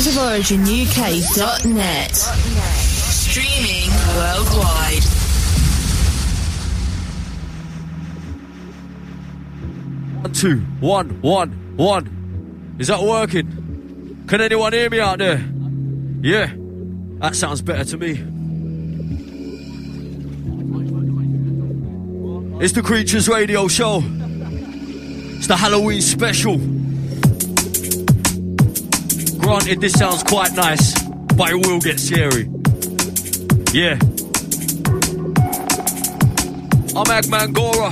soundsoforiginuk.net. Streaming worldwide. One, two, one, one, one. Is that working? Can anyone hear me out there? Yeah, that sounds better to me. It's the Creatures Radio Show. It's the Halloween special. Granted, this sounds quite nice, but it will get scary. Yeah. I'm Agman Gora.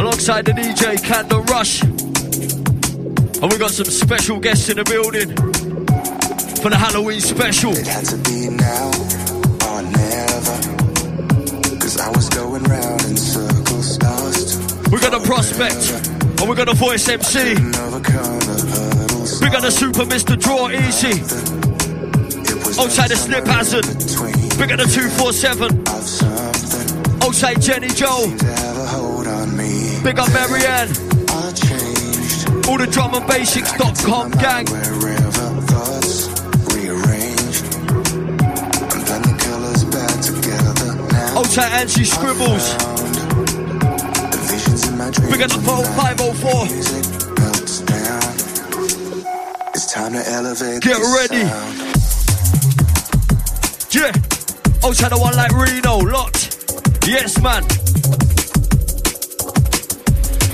Alongside the DJ Candon Rush. And we got some special guests in the building for the Halloween special. It had to be now or never. Cause I was going round in circles, lost. We got a prospect. And we got a voice MC. Big on the super, Mr. Draw Easy. Outside the slip hazard. Big on the 247. Outside Jenny Joe. Big on Marianne. All the drum and basics.com gang. Outside Angie Scribbles. Big on the 504. Time to elevate. Get ready. sound. Yeah. Oh, Outside the one like Reno. Locked. Yes, man.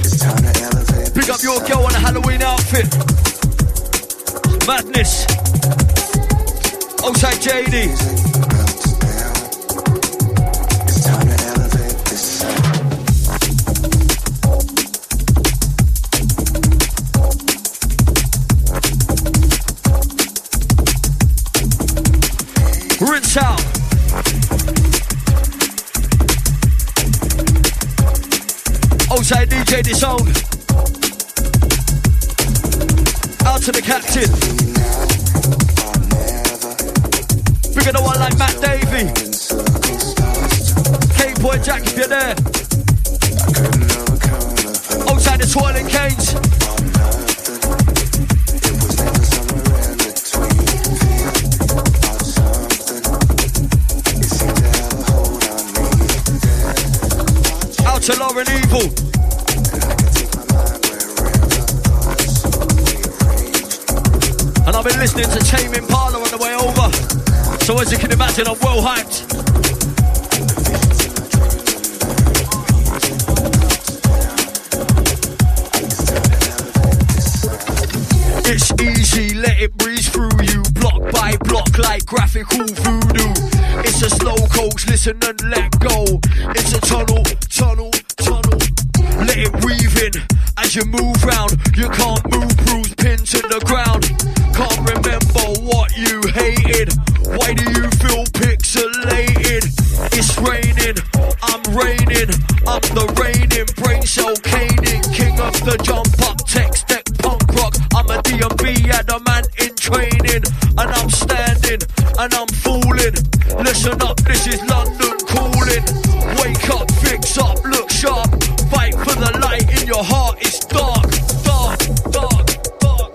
It's time to elevate. Pick up your sound. girl on a Halloween outfit. Madness. Oh, Outside JD. Uh, DJ Disown. Out to the captain. Bigger the one like Matt Davey. K Boy Jack if you're there. Outside the Twirling Canes. or nothing. It I've been listening to Tame Impala on the way over. So as you can imagine, I'm well hyped. It's easy, let it breeze through you, block by block like graphical voodoo. It's a slow coach, listen and let go. It's a tunnel, tunnel, tunnel. Let it weave in as you move round. You can't move, and I'm fooling. Listen up, this is London calling. Wake up, fix up, look sharp. Fight for the light in your heart. It's dark, dark, dark, dark.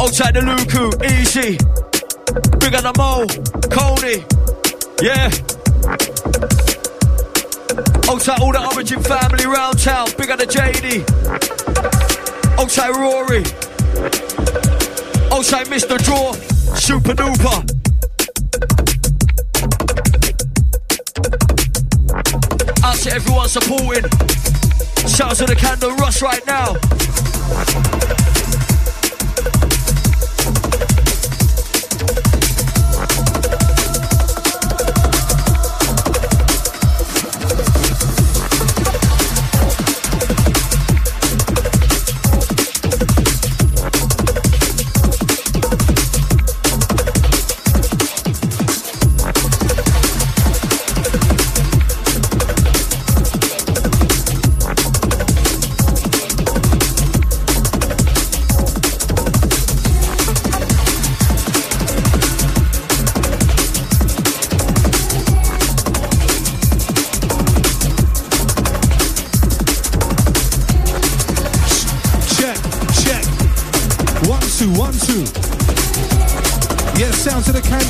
Outside the Luku, easy. Bigger the Mo, Coney, yeah. Outside all the Origin family round town, bigger the JD. Outside Rory. Outside Mr. Draw, Super Duper. Out to everyone supporting. Shouts to the Candon Rush right now.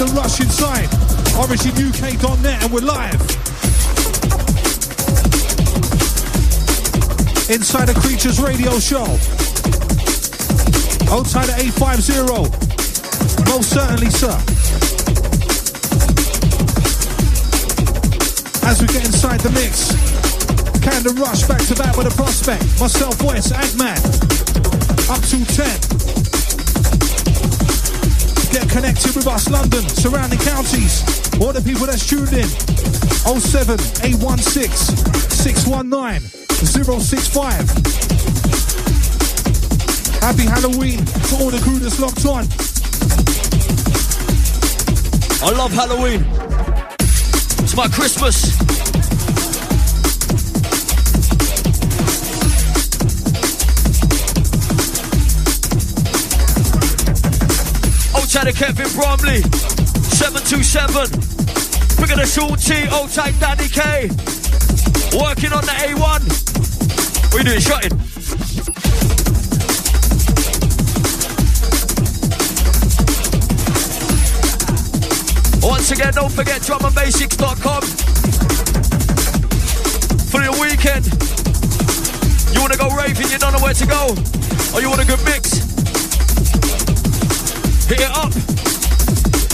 The rush inside. OriginUK.net and we're live. Inside the Creatures Radio Show. Outside the 850. Most certainly, sir. As we get inside the mix, Candon Rush back to back with a prospect. Myself, West, Agman. Up to 10. Get connected with us, London, surrounding counties. All the people that's tuned in. 07 816 619 065. Happy Halloween to all the crew that's locked on. I love Halloween. It's my Christmas. Tight Kevin Bromley, 727. Bigger the Sean T, old tight Danny K. Working on the A1. What are you doing, shutting? Once again, don't forget drumandbasics.com for your weekend. You wanna go raving, you don't know where to go, or you want a good mix? Hit it up.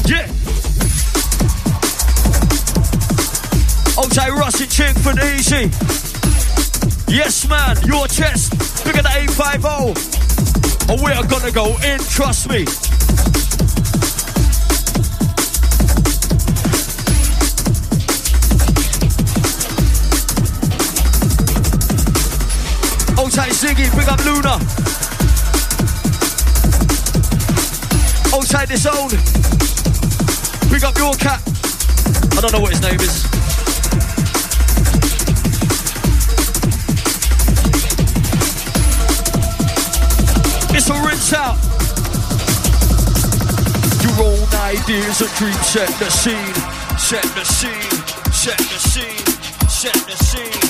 Yeah. Old Russ in Chingford, easy. Yes, man, your chest, bigger than 850. And we are gonna go in, trust me. Old Ziggy, big up Luna. Old tight Disown. Big up your cat. I don't know what his name is. It's a rinse out. Your own ideas and dreams set the scene. Set the scene. Set the scene. Set the scene.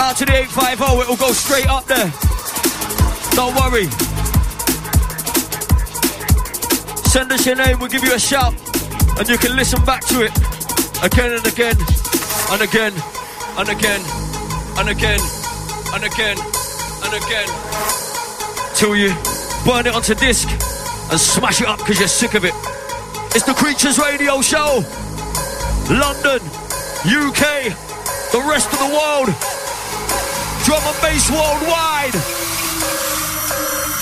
Out to the 850, it will go straight up there. Don't worry. Send us your name, we'll give you a shout, and you can listen back to it again and again, and again, and again, and again, and again, and again, till you burn it onto disc and smash it up because you're sick of it. It's the Creatures Radio Show, London, UK, the rest of the world drum and bass worldwide.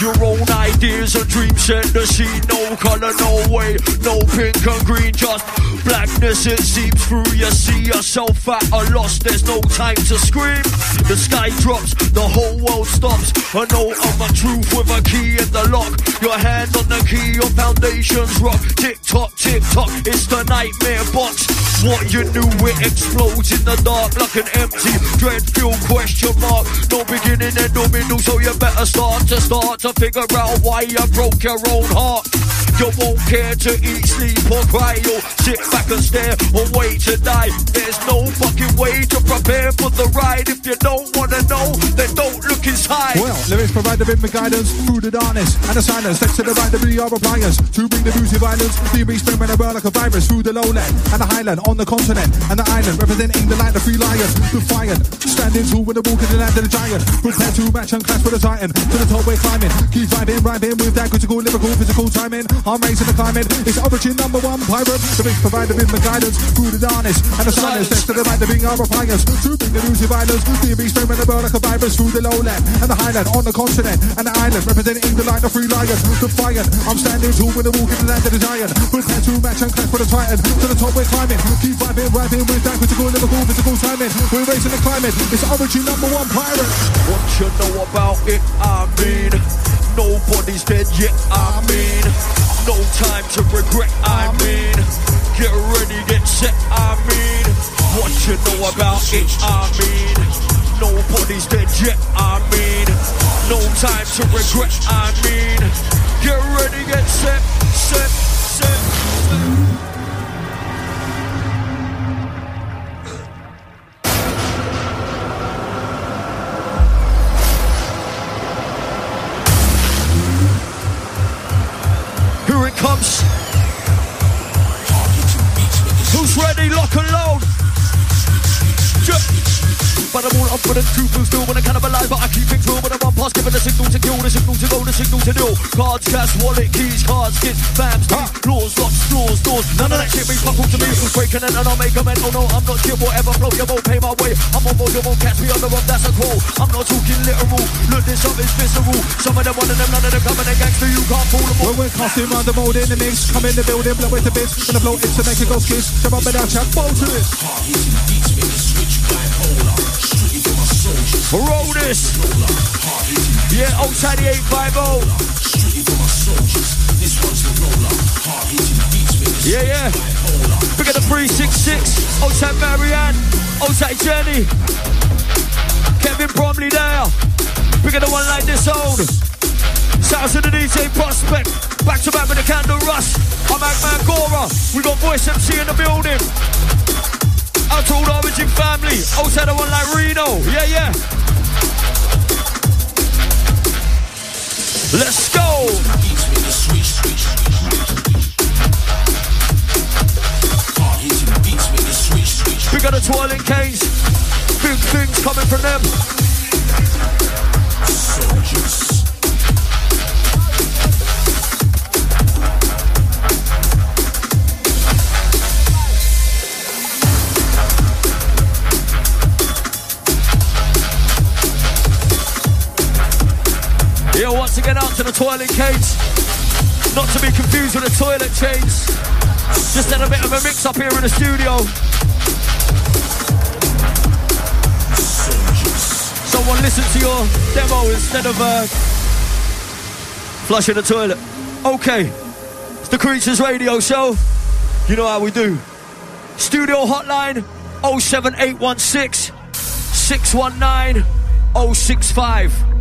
Your own ideas and dreams set the scene. No color, no way, no pink and green, just blackness. It seeps through. You see yourself at a loss. There's no time to scream. The sky drops, the whole world stops. I know I'm a truth with a key in the lock. Your hand on the key, your foundations rock. Tick tock, tick tock. It's the nightmare box. What you knew, it explodes in the dark like an empty dread-filled question mark. No beginning and no middle, so you better start to start to figure out why you broke your own heart. You won't care to eat, sleep, or cry. You'll sit back and stare or wait to die. There's no fucking way to prepare for the ride. If you don't wanna know, then don't look inside. Well, lyrics provide a bit of guidance through the darkness and the silence. Next to the right, the VR appliance to bring the music violence. The beat spread around like a virus through the lowland and the highland on the continent and the island, representing the light, the free lion, defiant, standing tall with the walk in the land of the giant. Prepare to match and clash with the titan. To the top we're climbing, keep vibing, rhyming with that critical, lyrical, physical timing. I'm raising the climbing. It's origin number one pirate. The beats provide with of guidance through the darkness and the silence. Next to the right, the being our appliance to bring the music violence. The beat spread around like a virus through the lowland and the highland on the continent and the island, representing the light, of free lion, defiant. I'm standing tall with the walk in the land of the giant. Prepare to match and clash for the titan. To the top we're climbing, keep vibing, rapping with that critical, lyrical, physical timing. We're racing the climate. It's origin number one pirate. What you know about it, I mean Nobody's dead yet, I mean No time to regret, I mean. Get ready, get set, I mean. What you know about it, I mean. Nobody's dead yet, I mean. No time to regret, I mean. Get ready, get set, set, set, set. Vibes. Who's ready? Lock and load. Yeah. But I'm all up for the truth and still when I cannibalize But I keep things real when I run past Giving the signal to kill, the signal to go, the signal to do. Cards, cash, wallet, keys, cards, kids, fams, huh? laws, locks, floors, doors. None of that shit means fuck all to me Breaking in and I'll make a mental oh, no I'm not chill, whatever flow, you won't pay my way. I'm on board, you won't catch me on the road, that's a quote I'm not talking literal, look this up, it's visceral. Some of them, one of them, none of them coming in gangster You can't fool them all. When we're casting round the mold in the mix, come in the building, blow it to bits, and the flow it's to make it go skis. Jump up and down, chat, bowl to this. Roll this. Yeah, outside the 850. Yeah, yeah. Big at the 366. Outside Marianne. Outside Jenny. Kevin Bromley there. Big at the one like this old. Sounds to the DJ Prospect. Back to back with the Candon Rush. I'm Agman Gora. We got Voice MC in the building. Out to all the Origin family. Oh, Outside the one like Reno. Yeah, yeah. Let's go. We got a twirling case. Big things coming from them. Yeah, again out to the toilet cage. Not to be confused with a toilet chains. Just had a bit of a mix up here in the studio. Someone listen to your demo instead of uh, flushing the toilet. Okay, it's the Creatures Radio Show. You know how we do. Studio hotline 07816 619 065.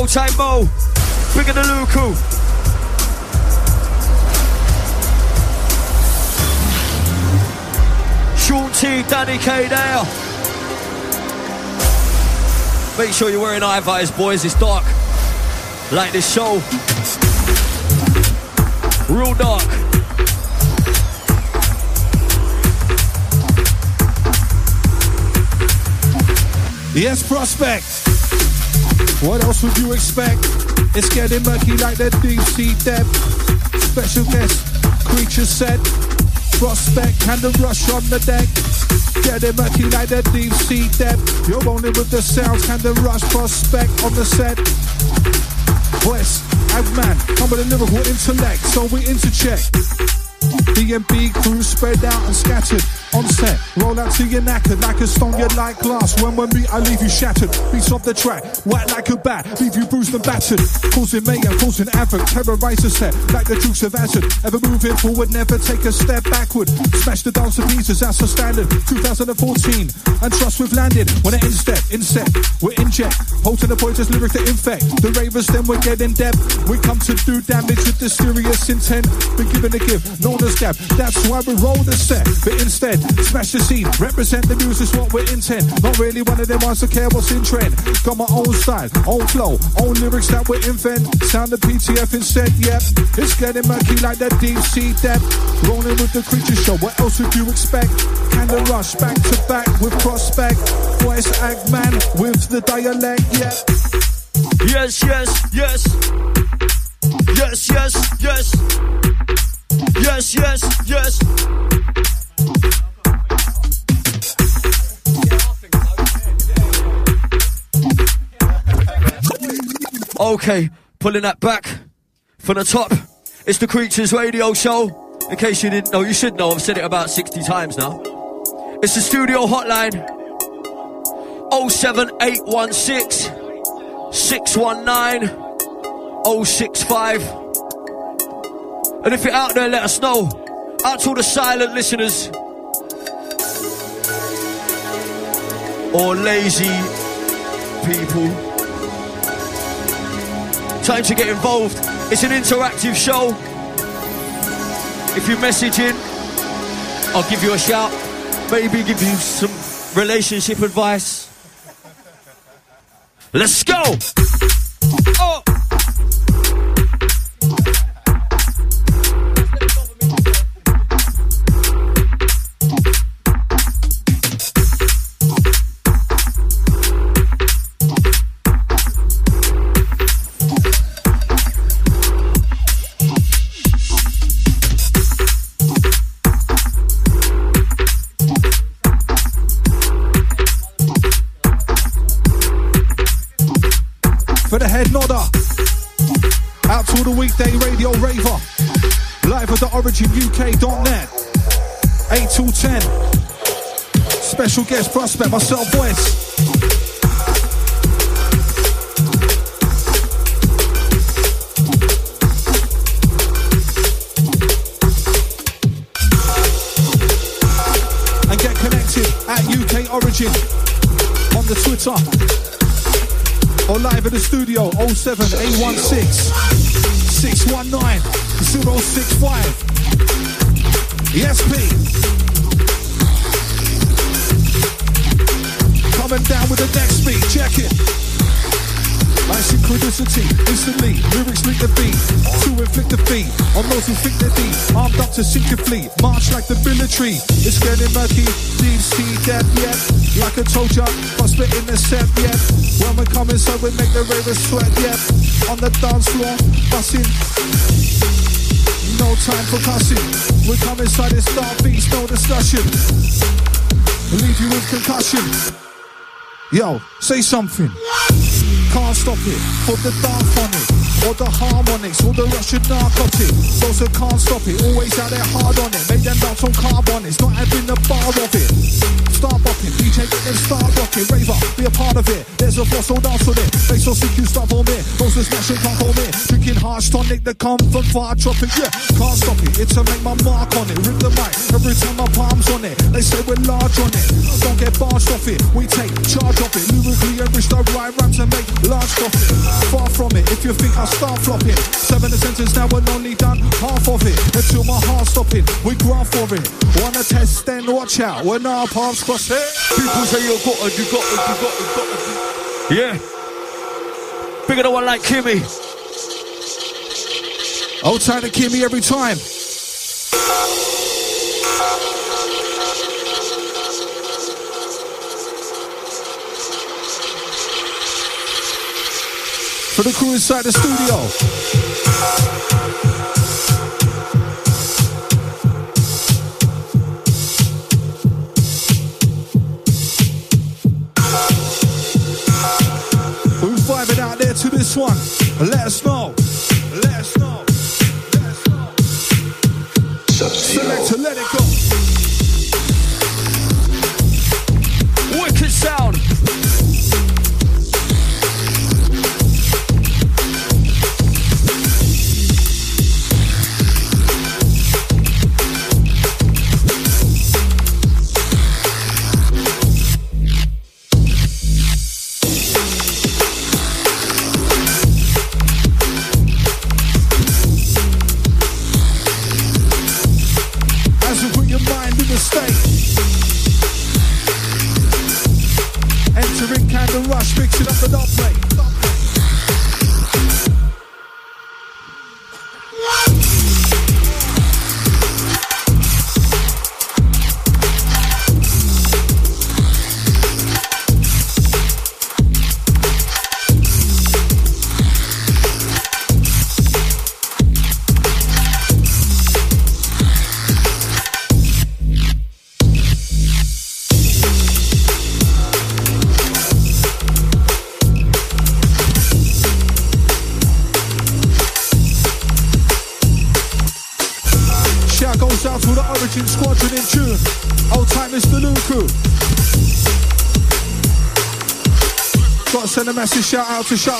Old time Mo, bigger than Luku. Sean T, Danny K there. Make sure you're wearing eye visors, boys. It's dark. Like this show. Real dark. Yes, prospect. What else would you expect? It's getting murky like the deep sea depth. Special guest, creature set. Prospect and the rush on the deck. Getting murky like the deep sea depth. You're rolling with the sounds and the rush prospect on the set. West, Agman, come with a lyrical intellect, so we intercheck. DMB crew spread out and scattered on set. Roll out to your knackered like a stone, you like glass. When we meet, I leave you shattered. Beats off the track, whack like a bat, leave you bruised and battered. Causing mayhem, causing havoc, terrorize the set like the Dukes of Hazzard. Ever moving forward, never take a step backward. Smash the dance to pieces, that's the standard. 2014, and trust we've landed. When it instep, inset, we're in jet. Holding the poisonous lyric to infect. The ravers, then we're getting depth. We come to do damage with the serious intent. Been given a gift, known as gap. That's why we roll the set. But instead, smash the scene. Represent the music's what we're intent. Not really one of them ones to care what's in trend. Got my own style, own flow, own lyrics that we invent. Sound the PTF instead, yep. It's getting murky like that deep sea depth. Rolling with the creature show, what else would you expect? Kinda rush back to back with prospect. Voice act man with the dialect, yeah. Yes, yes, yes. Yes, yes, yes. Yes. Okay, pulling that back from the top. It's the Creatures Radio Show. In case you didn't know, you should know. I've said it about 60 times now. It's the studio hotline 07816 619 065. And if you're out there, let us know. Out to the silent listeners. Or lazy people. Time to get involved. It's an interactive show. If you message in, I'll give you a shout. maybe give you some relationship advice. Let's go! Oh! Head nodder. Out to the weekday radio raver. Live at the originuk.net. 8 till 10. Special guest prospect, myself, voice. And get connected at UK Origin on the Twitter or live at the studio 07816 619 065 ESP. Coming down with the next beat, check it. Like synchronicity, instantly, lyrics link the beat, to inflict defeat on those who think they're deep. Armed up to sink your fleet, march like the military. It's getting murky, deep sea dead yet. Like I told ya, I'm spitting the set yet. When we come inside, we make the ravers sweat yet. On the dance floor, busting. No time for cussing. We come inside and start beats, no discussion. Leave you with concussion. Yo, say something. Can't stop it put the dance on it. Or the harmonics, all the Russian narcotic. Those that can't stop it, always out there hard on it. Make them bounce on carbonics, not having the bar of it. Start bopping, DJ get them start rocking. Raver, be a part of it. There's a boss, so dance on it. Or sick, you stop on it. Those that smash it, can't hold it. Drinking harsh tonic, the come from far dropping. Yeah, can't stop it. It's to make my mark on it. Rip the mic, every time my palms on it. They say we're large on it. Don't get barged off it. We take charge of it. Lyrically, enrich the right rhymes and make large profit. Far from it, if you think I start flopping. Seven sentence now and only done half of it. Until my heart stopping, we graph for it. Wanna test, then watch out when our palms cross it. People say you got it, you got it, you got it, you got it. Yeah. Bigger than one like Kimmy. Time to Kimmy every time. For the crew inside the studio. Who's vibing out there to this one? Let us know. Let us know. Let us know. Select to let it go.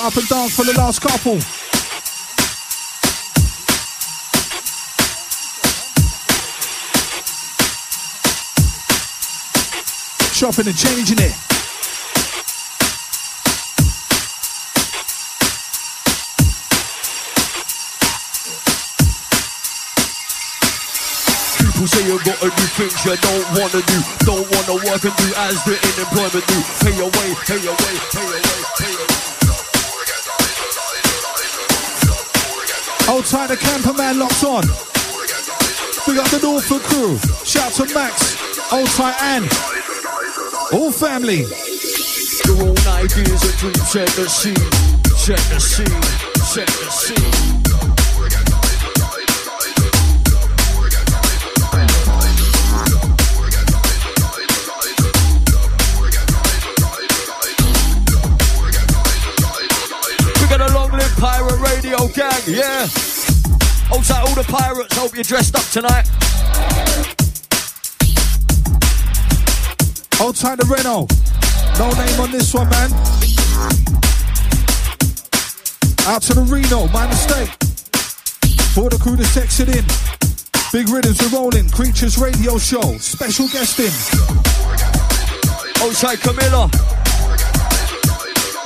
Up and Dance for the last couple. Chopping and changing it. People say you gotta do things you don't wanna do. Don't wanna work and do as the unemployment do. Pay your way, pay your way, pay your way, pay your Old tight the camper man locked on. We got the Norfolk crew. Shout to Max, Old tight and all family. Your own ideas set the scene, the scene, the scene. Radio gang, yeah. Also, all the pirates, hope you're dressed up tonight. Old tight the Renault. No name on this one, man. Out to the Reno, my mistake. For the crew that's texted in. Big rhythms are rolling. Creatures radio show. Special guesting. Outside Camilla.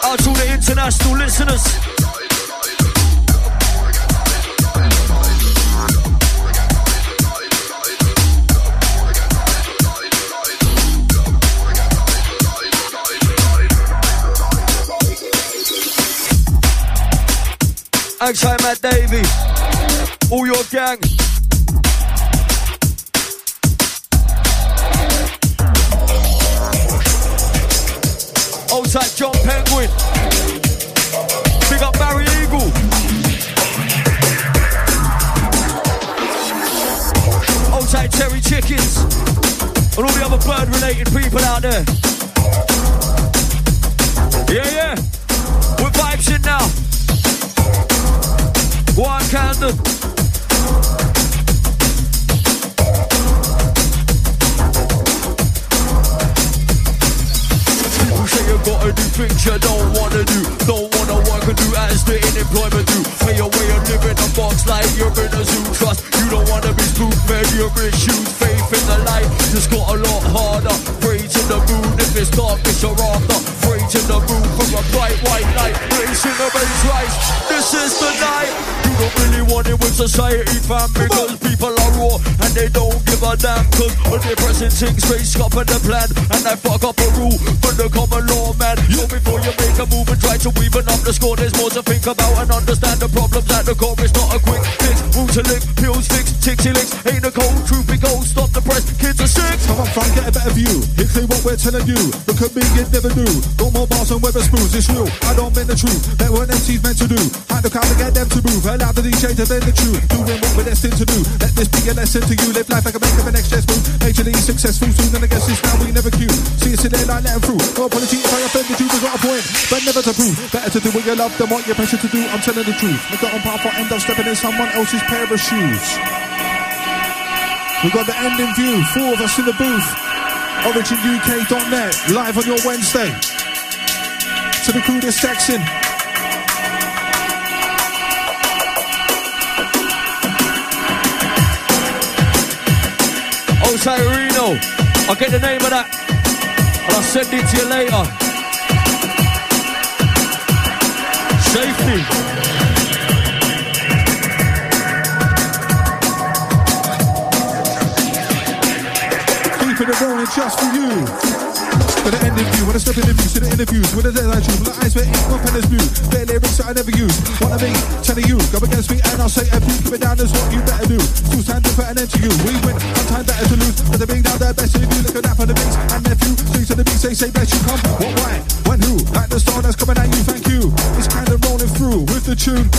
Out to the international listeners. Outside Matt Davey. All your gang. Outside John Penguin. Big up Barry Eagle. Outside Terry Chickens. And all the other bird related people out there. You're shoes. Faith in the light just got a lot harder. Pray to the moon if it's dark, it's your after. Pray to the moon for a bright white light. Racing the bass rise. This is the night. You don't really want it with society, fam, because people are raw and they don't give a damn. Cause pressing things straight, scupping the plan and they fuck up a rule for the common law, man. You before you make a move and try to even up the score, there's more to think about and understand the problems at the core. It's not a quick fix. Rule to lick, pills fix, tixie licks. Ain't a cold truth, gold. Stop the press, kids are sick. Come up front, get a better view. Here's clear what we're telling you. Look at me, you never do. Got more bars than weather spoons, it's real. I don't mean the truth. That what MC's meant to do. Find the crowd to get them to move. Allow the DJ to bend the truth. Doing what we're destined to do. Let this be a lesson to you. Live life like a make of an chess move. Majorly successful, soon and I guess it's now we never queue. See in there like let 'em through. No apology if I offended you, there's not a point. But never to prove. Better to do what you love than what you're pressured to do. I'm telling the truth. Make it on path or end up stepping in someone else's pair of shoes. We got the end in view. Four of us in the booth. OriginUK.net. Live on your Wednesday. To the crew that's texting. Outside Reno. I'll get the name of that. And I'll send it to you later. Safety. Keeping it rolling just for you. For the end of you, when I step in the view, to the interviews, with the deadline truth, with the eyes where ink, my pen is blue. Their lyrics that I never use. Wanna be telling you, go against me and I'll say a few, keep it down is what you better do. Two standing for an end to you. We win, sometimes better to lose. But the being down there, best if you look at that for the beats. And nephew, three to the beat, say, say, bless you come. What, why, when, who? Like the star that's coming at you, thank you. It's kind of rolling through with the tune.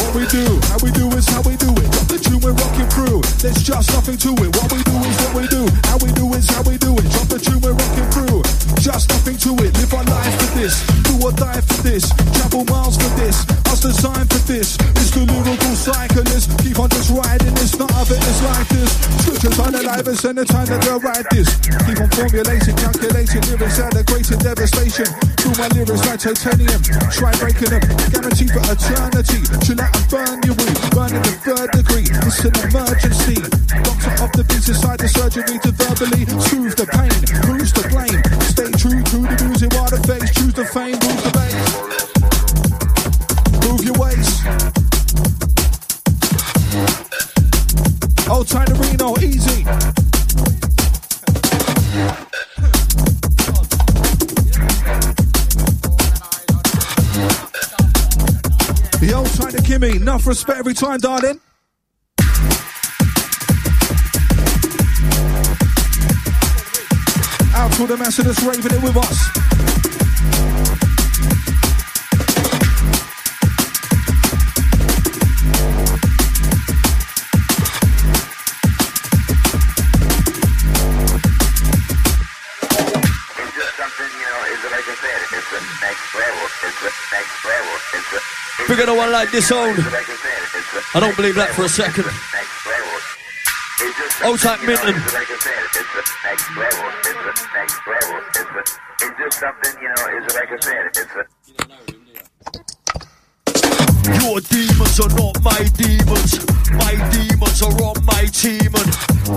What we do, how we do is how we do it. The tune, we're rocking through. There's just nothing to it. What we do is what we do. How we do is how we do it. Drop the tune, we're rocking through. Just nothing to it. Live our life for this. Do or die for this. Travel miles for this. Us designed for this. It's the lyrical cyclist. Keep on just riding this. Not of it is like this. Scriptures are the livest and the time that they'll write this. Keep on formulating, calculating lyrics that are great devastation. Do my lyrics like titanium. Try breaking them. Guaranteed for eternity. Chill out and burn your weed. Burning the third degree. It's an emergency. Doctor of the beats inside the surgery to verbally soothe the pain. Bruise the blame. Stay true to the music while the face. Choose the fame, move the bass, Move your waist. Old time to Reno, easy. The old time to Kimmy. Enough respect every time, darling. To the master that's raving it with us. It's just something, you know, it's like I said, it's the next level. It's the next level. It's the it's Bigger than one like this own. I said, it's the I don't believe that for a second. next level. It's Old type something, you know, Minton. Your demons are not my demons. My demons are on my team, and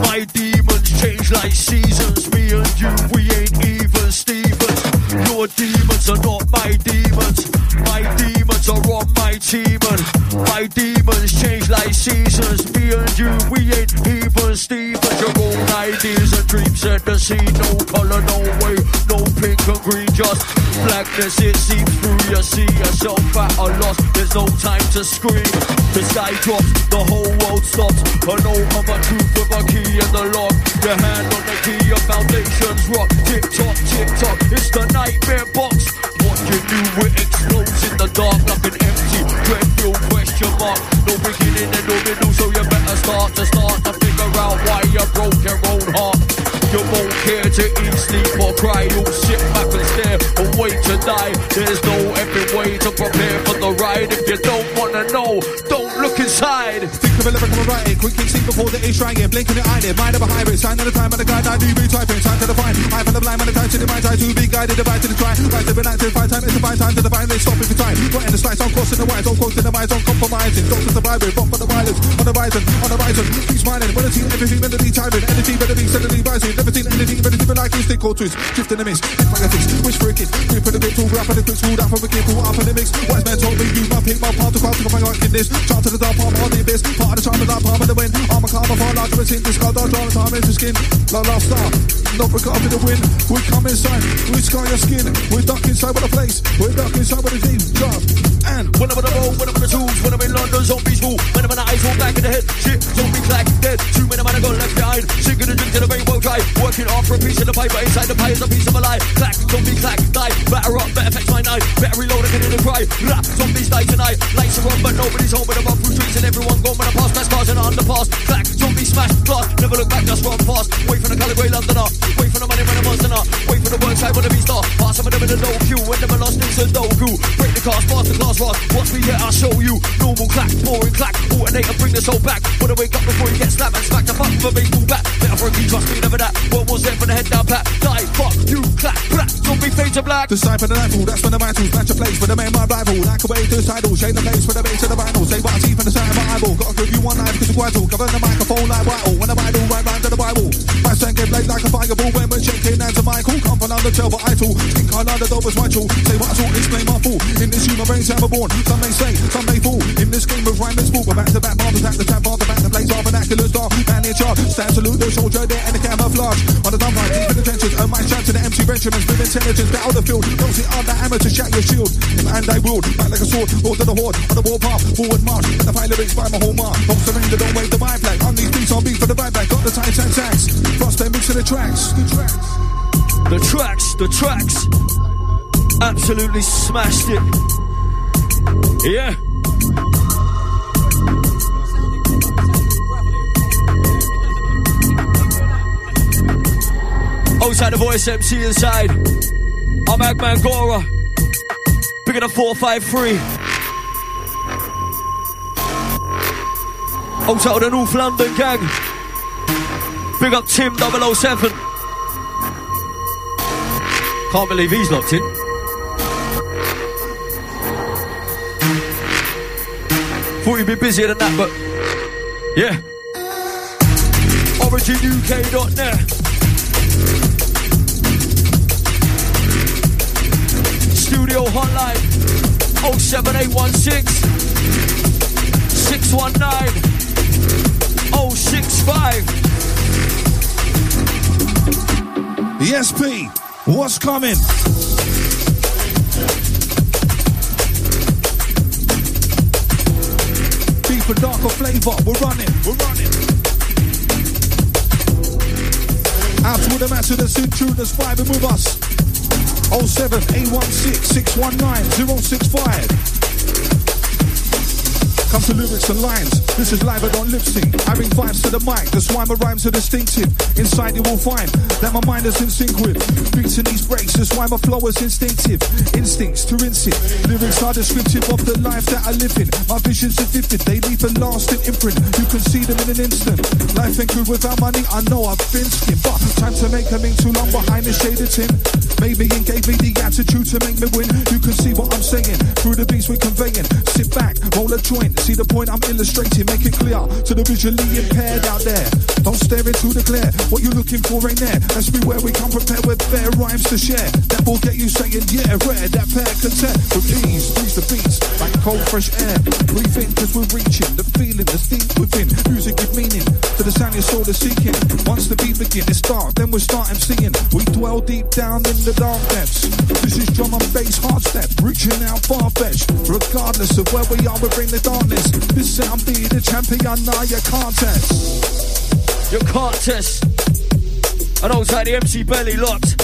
my demons change like seasons. Me and you, we ain't even Stevens. Your demons are not my demons. My demons are on my team, and my demons change like seasons. Me and you, we ain't even Stevens. Your own ideas and dreams set the scene. No color, no way, no and green, just blackness. It seeps through you. See yourself at a loss. There's no time to scream. The sky drops, the whole world stops. I know I'm a truth with a key in the lock. Your hand on the key, your foundations rock. Tick tock, tick tock. It's the nightmare box. What you do, it explodes in the dark like an empty dreadful question mark. No beginning and no middle, so you better start to start to figure out why you broke your own heart. You won't care to eat, sleep or cry. You'll sit back and stare and wait to die. There's no epic way to prepare for the ride. If you don't wanna know, don't look inside. Think of a lyrical writing, quick and see before the age trying. Blinking the eyelid, mind of a hybrid, sign of the time and the guide, I do be typing, time to define. Eye for the blind, man, the time to the mind, I to be guided, divide to the try. Right to be active, find time, it's the find time to define, they stop if you time. Got in the slice, I'm crossing the wires, I'm crossing the wires, I'm compromising. Doctors the vibrate, bump for the violence, on the horizon, on the horizon. Keep smiling, when I see everything, melody, timing, energy, melody, suddenly rising. Never seen anything, it's even like you stick or twist. Drift in the mist, hit a fix, wish for a kiss. Grip for the bit, tall, rap for the quick, smooth out for a kid, pull up in the mix. Wise man told me, use my pick, my part to craft, to find like in this. Chart to the dark, palm on the abyss, part of the charm of that palm of the wind. I'm a karma far larger, it's in this dodge, all the time, into skin. La la star, not regard for the wind. We come inside, we sky your skin. We're duck inside with a place, we're duck inside with a deep job. And When I'm on the road, when I'm on the tools, when I'm in London, zombies rule. When I'm on the eyes, all back in the head. Shit, zombie clack, dead. Two men, man, I got left behind. Sinking the drink to the rainbow dry. Working hard for a piece of the pie, but inside the pie is a piece of a lie. Clack, zombie clack, die. Batter up, better fetch my knife. Better reload, I can hear the cry. Rap, zombies die tonight. Lights are on, but nobody's home. When I'm through streets and everyone gone. When I pass past cars and I underpass. Clack, zombie smash, glass. Never look back, just run fast. Wait for the colour grey Londoner. Wait for the money when I'm monster. Wait for the work side when the beast star. Pass some of them in the no queue. When them are lost into Doku. Break the cars, pass the class rock. Watch me here, I'll show you. Normal clack, boring clack. Alternate and bring the soul back. Wanna wake up before you get slapped and smacked up for baseball bat. Better for a key, trust me, never that. What was there for the head down pat? Die, fuck, you, clack, black. Zombie fade to black. For the rifle, that's when the vitals match a place for the main my rival. Like a way to the title, shade the place for the base of the vinyl. Say what I see from the side of my eyeball. Gotta give you one knife because it's vital. Govern the microphone like vital. When the Bible right round to the Bible. My son get blade like a fireball. When we're checking out to Michael. Come from under tail, but I too. Think I know the dope was vital. Say what I saw, explain my fool. In this human brain, I'm born. Some may say, some may fall. In this game of rhyme and spook. Back to back, barbers at the tap, bar the back, the blaze, our vernacular star. Man in charge. Stand salute the soldier there and the camouflage. On the dumb right, deep in the trenches. Oh my shout to the MC Benjamins with intelligence. Battle the field. Don't sit on the amateur, shout your shield. And I wield, back like a sword. Hold to the horde. On the warpath, forward march. The fire lyrics by my whole mark. Don't surrender, don't wave the vibe flag. On these beats, I'll beat for the vibe back. Got the tight and tax. Frost and mix to the tracks. The tracks. The tracks, the tracks. Absolutely smashed it. Yeah. Outside the voice MC inside. I'm Agman Gora. Bigger than 453. Outside of the North London gang. Big up Tim 007. Can't believe he's locked in. Thought you'd be busier than that, but yeah. OriginUK.net. Studio hotline 07816 619 065. Yes, P. What's coming? for darker flavor. We're running, we're running. Out to the masses that's in tune, that's vibing with us. 07 816 619 065. Come to lyrics and lines. This is live, I don't lip sync. I bring vibes to the mic. That's why my rhymes are distinctive. Inside you will find that my mind is in sync with beats in these breaks. That's why my flow is instinctive. Instincts to rinse it. Lyrics are descriptive of the life that I live in. My visions are vivid. They leave a lasting imprint. You can see them in an instant. Life ain't good without money. I know I've been skinned, but time to make a link too long behind the shaded tin. Maybe it gave me the attitude to make me win. You can see what I'm saying through the beats we're conveying. Sit back, roll a joint. See the point I'm illustrating, make it clear to the visually impaired out there. Don't stare into the glare. What you looking for ain't there. Let's be where we come prepared with fair rhymes to share. That will get you saying, yeah, rare, that pair content. With ease, the beats like cold, fresh air. Breathe in, cause we're reaching the feeling that's deep within. Music give meaning to the sound your soul is seeking. Once the beat begin, it's dark, then we start MCing. We dwell deep down in the dark depths. This is drum and bass hard step, reaching out far fetched. Regardless of where we are, we bring the darkness. This sound be the champion, now you can't test. You can't test. And outside the MC belly locked.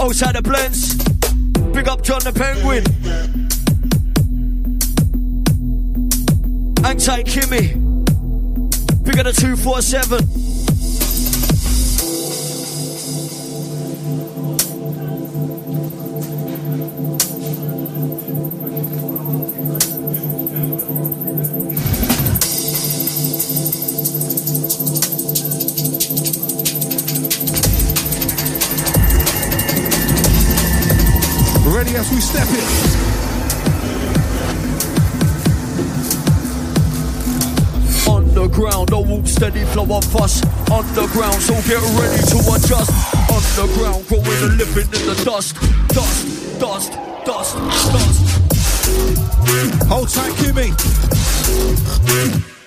Outside the blends. Big up John the Penguin. Anti Kimmy. Big up the 247. Steady flow of fuss. Underground, so get ready to adjust. Underground, growing and living in the dust. Dust, dust, dust, dust. Hold tight, Kimmy.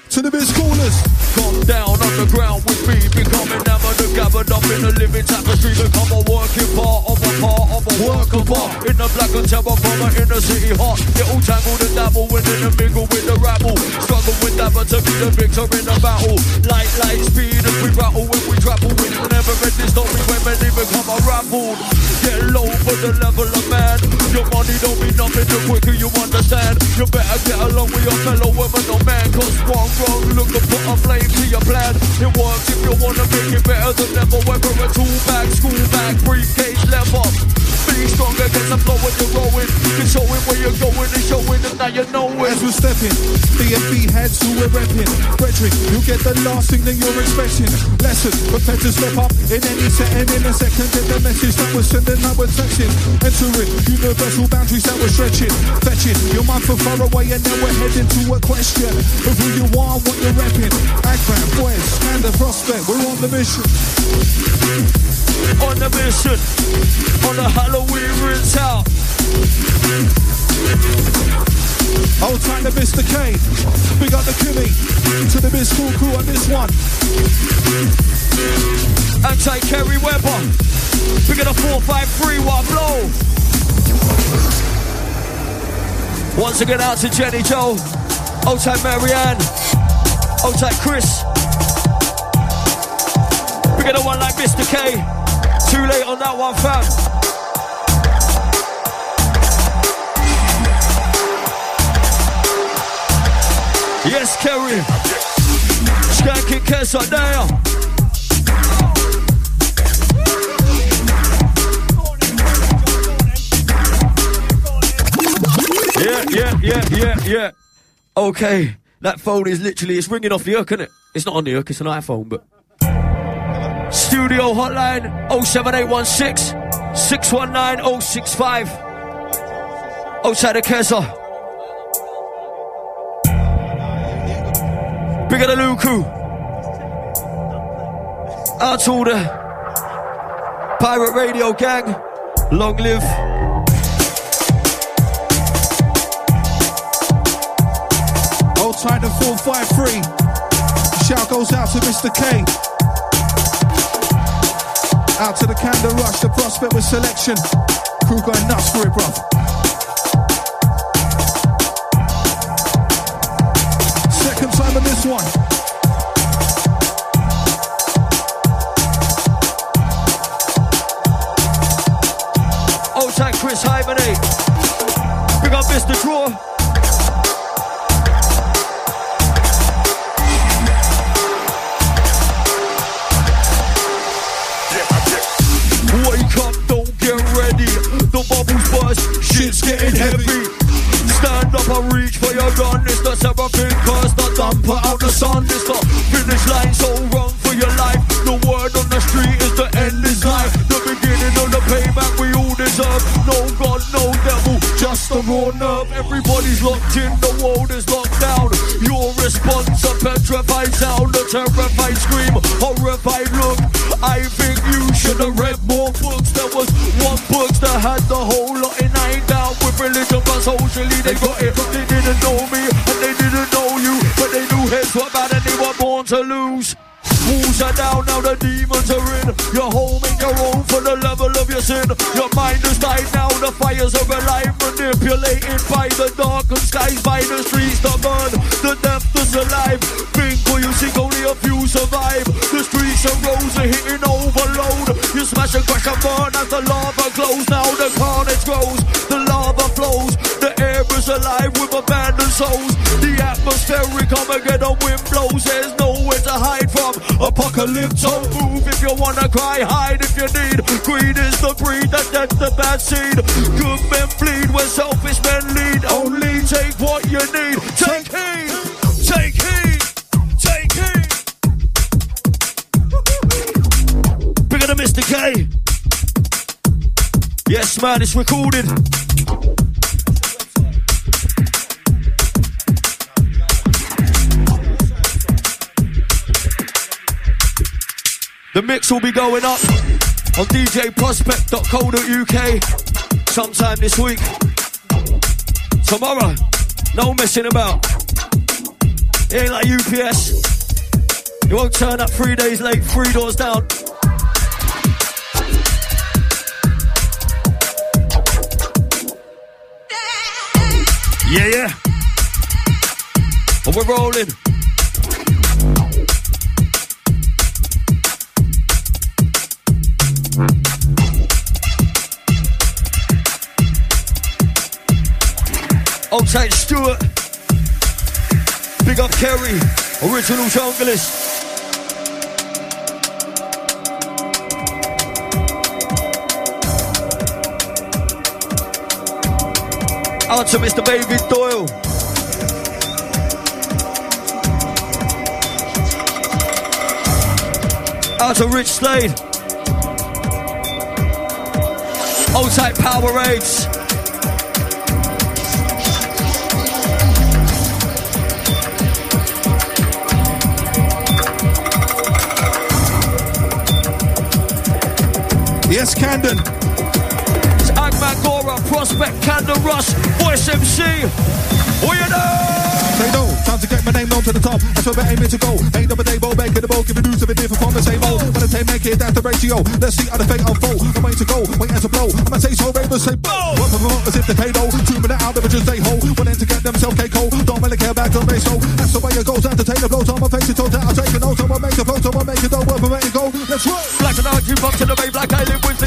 To the biz callers. Come down underground with me, becoming amateur, gathered up in the living tapestry, become a working part of a part of a work of art. In the black and terror from an inner city heart, get all tangled and dabble and in the mingle with the rabble. Struggle with dabber to be the victor in the battle. Light, light speed as we rattle when we grapple with the never ending story when many become unraveled. Get low for the level of man. Your money don't mean nothing the quicker you understand. You better get along with your fellow women, no man, cause one wrong look and put a flame to your plan. It works if you wanna make it better than ever. Whether a tool bag, school bag, briefcase, leather. Be strong against the flow when you're rolling. You're showing where you're going and showing them now you know As we're stepping, BFB heads who we're repping. Frederick, you get the last thing that you're expecting. Lesson, prepare to step up in any setting in a second. Get the message that we're sending, that we're texting. Entering universal boundaries that we're stretching. Fetching your mind from far away, and then we're heading to a question of who you are, what you're repping. Agran, boys, and the prospect, we're on the mission. On the mission, on the Halloween rinse out. Hold tight to Mr. K. we got the Kimmy. To the Miss Cool Crew on this one. And Anti Kerry Weber. Big at the 453 what blow. Once again out to Jenny Joe. Old time Marianne. Old time Chris. Big at the one like Mr. K. Too late on that one, fam. Yes, Kerry. Skanking Kessa now. Yeah, yeah, yeah, yeah, yeah. Okay, that phone is literally, it's ringing off the hook, isn't it? It's not on the hook, it's an iPhone, but. Studio hotline 07816 619 065. Outside the Keza. Bigger the Luku. Out to the Pirate Radio gang, long live. Old Titan 453. Shout goes out to Mr. K. Out to the Candon Rush, the prospect with selection. Crew going nuts for it, bruv. Second time of this one. Old time Chris Hymenate. Eh? Big up Mr. Draw. In, the world is locked down. Your response, a petrified sound, a terrified scream, horrified look. I think you should have read cry, hide if you need. Greed is the breed that that's the bad seed. Good men bleed when selfish men lead. Only take what you need. Take heed, take heed, take heed. Bigger than Mr. K. Yes, man, it's recorded. The mix will be going up on djprospect.co.uk sometime this week. Tomorrow, no messing about. It ain't like UPS. You won't turn up three days late, three doors down. Yeah, yeah. And we're rolling. Tight Stuart. Big up Kerry. Original junglist. Out to Mr. David Doyle. Out to Rich Slade. Old type Power Raids. Camden. It's Agman Gora, Prospect, Candon Rush, Voice MC. What you know? Say no, time to get my name known to the top. That's where we're aiming to go. Ain't no day, bowl, making the bowl, giving news of a different from the same old. But the tape make it, that's the ratio. Let's see how the fate unfold. I'm waiting to go, waiting to blow. I'ma say so, ravers say bow. One for more as if they pay no. Two minute out, they just stay whole. Wanting to get themselves KO. Don't really care back on they show. That's the way it goes. Entertain the blows on my face, all down. I'll take it out, someone make the flow, someone make it don't work, but make it go. Let's roll. Black and you bump to the rave like I live with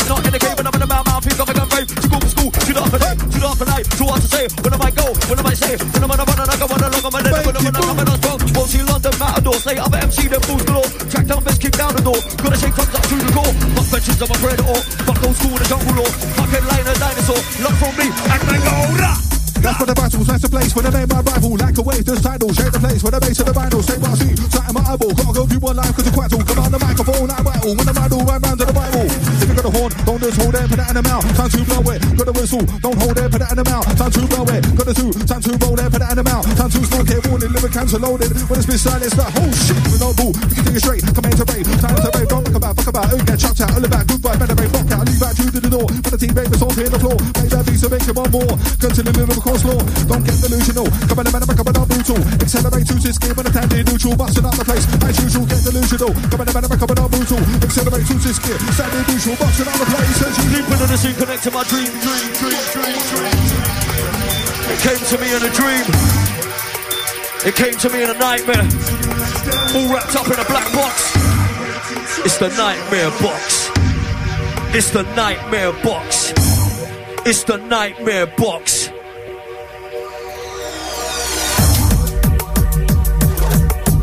upper night, to the upper night. Too hard to say, when I might go, when I might say, when I'm on a run and I go on a long, I'm a little, when I'm on a I'm on a strong. Won't see London Matador, say other MC, them fools galore. Track down best, kick down the door. Gotta shake thumbs up through the core. Fuck veterans, I'm a predator. Fuck old school the jungle law. Fuck headliner, dinosaur. Look from me, and then go, rah! That's for the battles, that's the place where the name my rival. Like a wave, this title, shake the place where the base of the vinyl. I see, sight in my eyeball. Gotta go view one life cause it's quite all. Come on the microphone, I rattle. When the right round to the you horn. Don't just hold it, put it in the mouth. Time to blow it. Got a whistle. Don't hold it, put it in the mouth. Time to blow it. Got a two. Time to roll it, put it in the mouth. Time to smoke it. Warning, liver cancer loaded. When it's been silent, it's like, oh shit, with no boo. We can take it straight. Come in to rave. Time to rave. Don't fuck about, fuck about. Oh, get chucked out. All about. Goodbye, better rave. Fuck out. Leave out you to the door. For the team, it's on the floor. Make that beat, so make it one more. Continue to live across law. Don't get delusional. Come on, the man, up and down brutal. Accelerate to this game on a tangent neutral. Busting up the place. As usual, get delusional. Come on, the man, up and down brutal. Accelerate to this game. Standing neutral. Busting up the place. As usual. Deep into the scene, connect to my dream, dream, dream, dream, dream. It came to me in a dream. It came to me in a nightmare. All wrapped up in a black box. It's the nightmare box. It's the nightmare box. It's the nightmare box.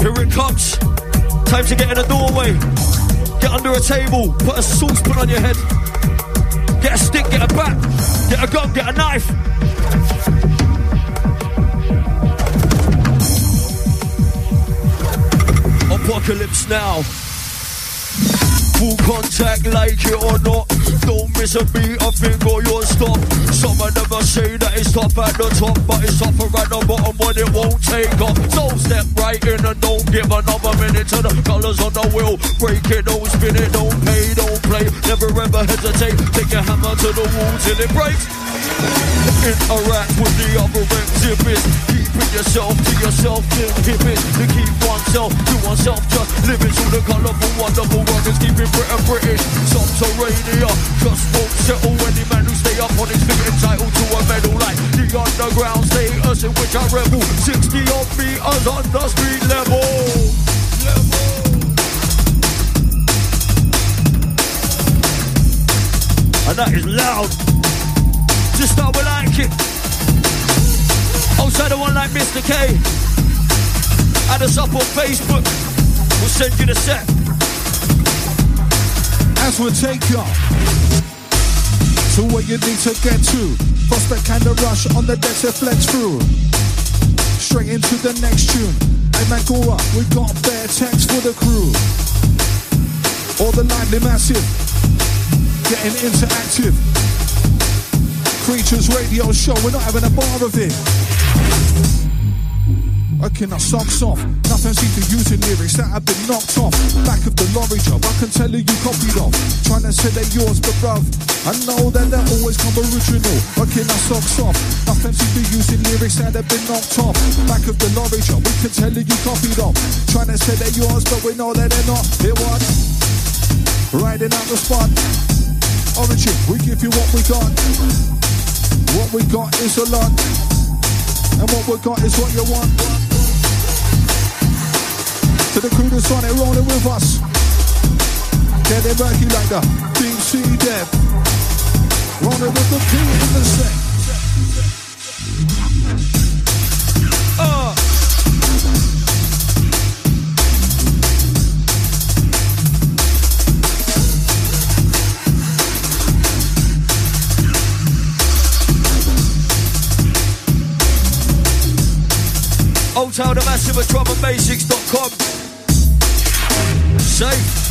Here it comes. Time to get in the doorway. Get under a table. Put a saucepan on your head. Get a stick, get a bat, get a gun, get a knife. Apocalypse now. Full contact, like it or not. Don't miss a beat, a finger, you'll stop. Some of them will say that it's top at the top, but it's tougher at the bottom when it won't take off. So step right in and don't give another minute to the colors on the wheel. Break it, don't spin it, don't pay, don't play. Never ever hesitate. Take a hammer to the wall till it breaks. Interact with the other exhibits. Keeping yourself to yourself, inhibit. To keep oneself to oneself, just living through the colourful, wonderful world is keeping Britain British. Subterranean, just won't settle any man who stay up on his feet entitled to a medal like the underground status in which I rebel. 60 odd meters under street level. Level. And that is loud. Just how we like it. Also, the one like Mr. K. Add us up on Facebook. We'll send you the set. As we take you to where you need to get to. Prospect kind of rush on the deck to flex through. Straight into the next tune. Hey man, go up. We got bare text for the crew. All the lively massive. Getting interactive. Creatures radio show. We're not having a bar of it. Okay, now socks off. Nothing seems to using lyrics that have been knocked off. Back of the lorry job, I can tell you you copied off. Trying to say they're yours, but bruv, I know that they always come original. Okay, now socks off. Nothing seems to using lyrics that have been knocked off. Back of the lorry job, we can tell you you copied off. Trying to say they're yours, but we know that they're not. Here what? Riding out the spot. Origin, we give you what we got. What we got is a lot. And what we got is what you want. To the crew that's on it, rolling with us. Get it murky like the Deep Sea Dev. Rolling with the P in the set. Town the Massive at drumandbasics.com. Safe.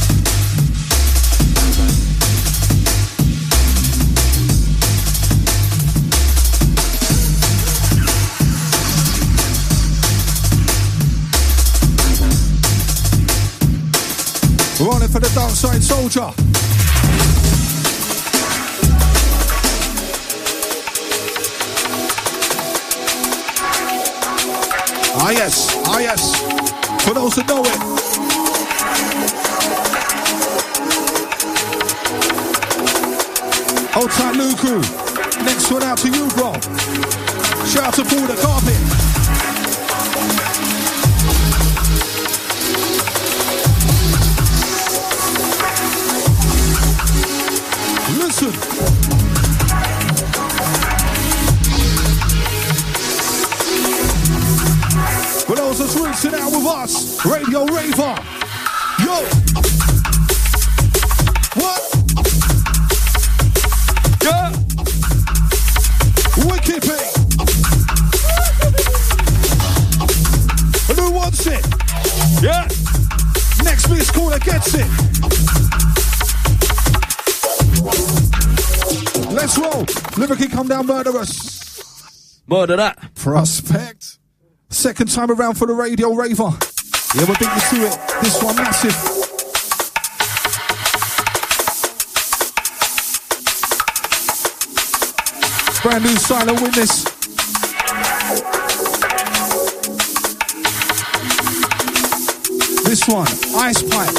Rolling for the dark side soldier. Ah yes, ah yes. For those who know it. Old time Luku. Next one out to you, bro. Shout out to Paul the Carpet. Listen. For those that's rinsing out with us, Radio Raver. Yo. What? Yeah. Wicked. And who wants it? Yeah. Next week's caller gets it. Let's roll. Lyrically come down murderous. Murder that. Prospect. Second time around for the radio raver. Yeah, we're beating to it. This one massive. Brand new silent witness. This one, ice pipe.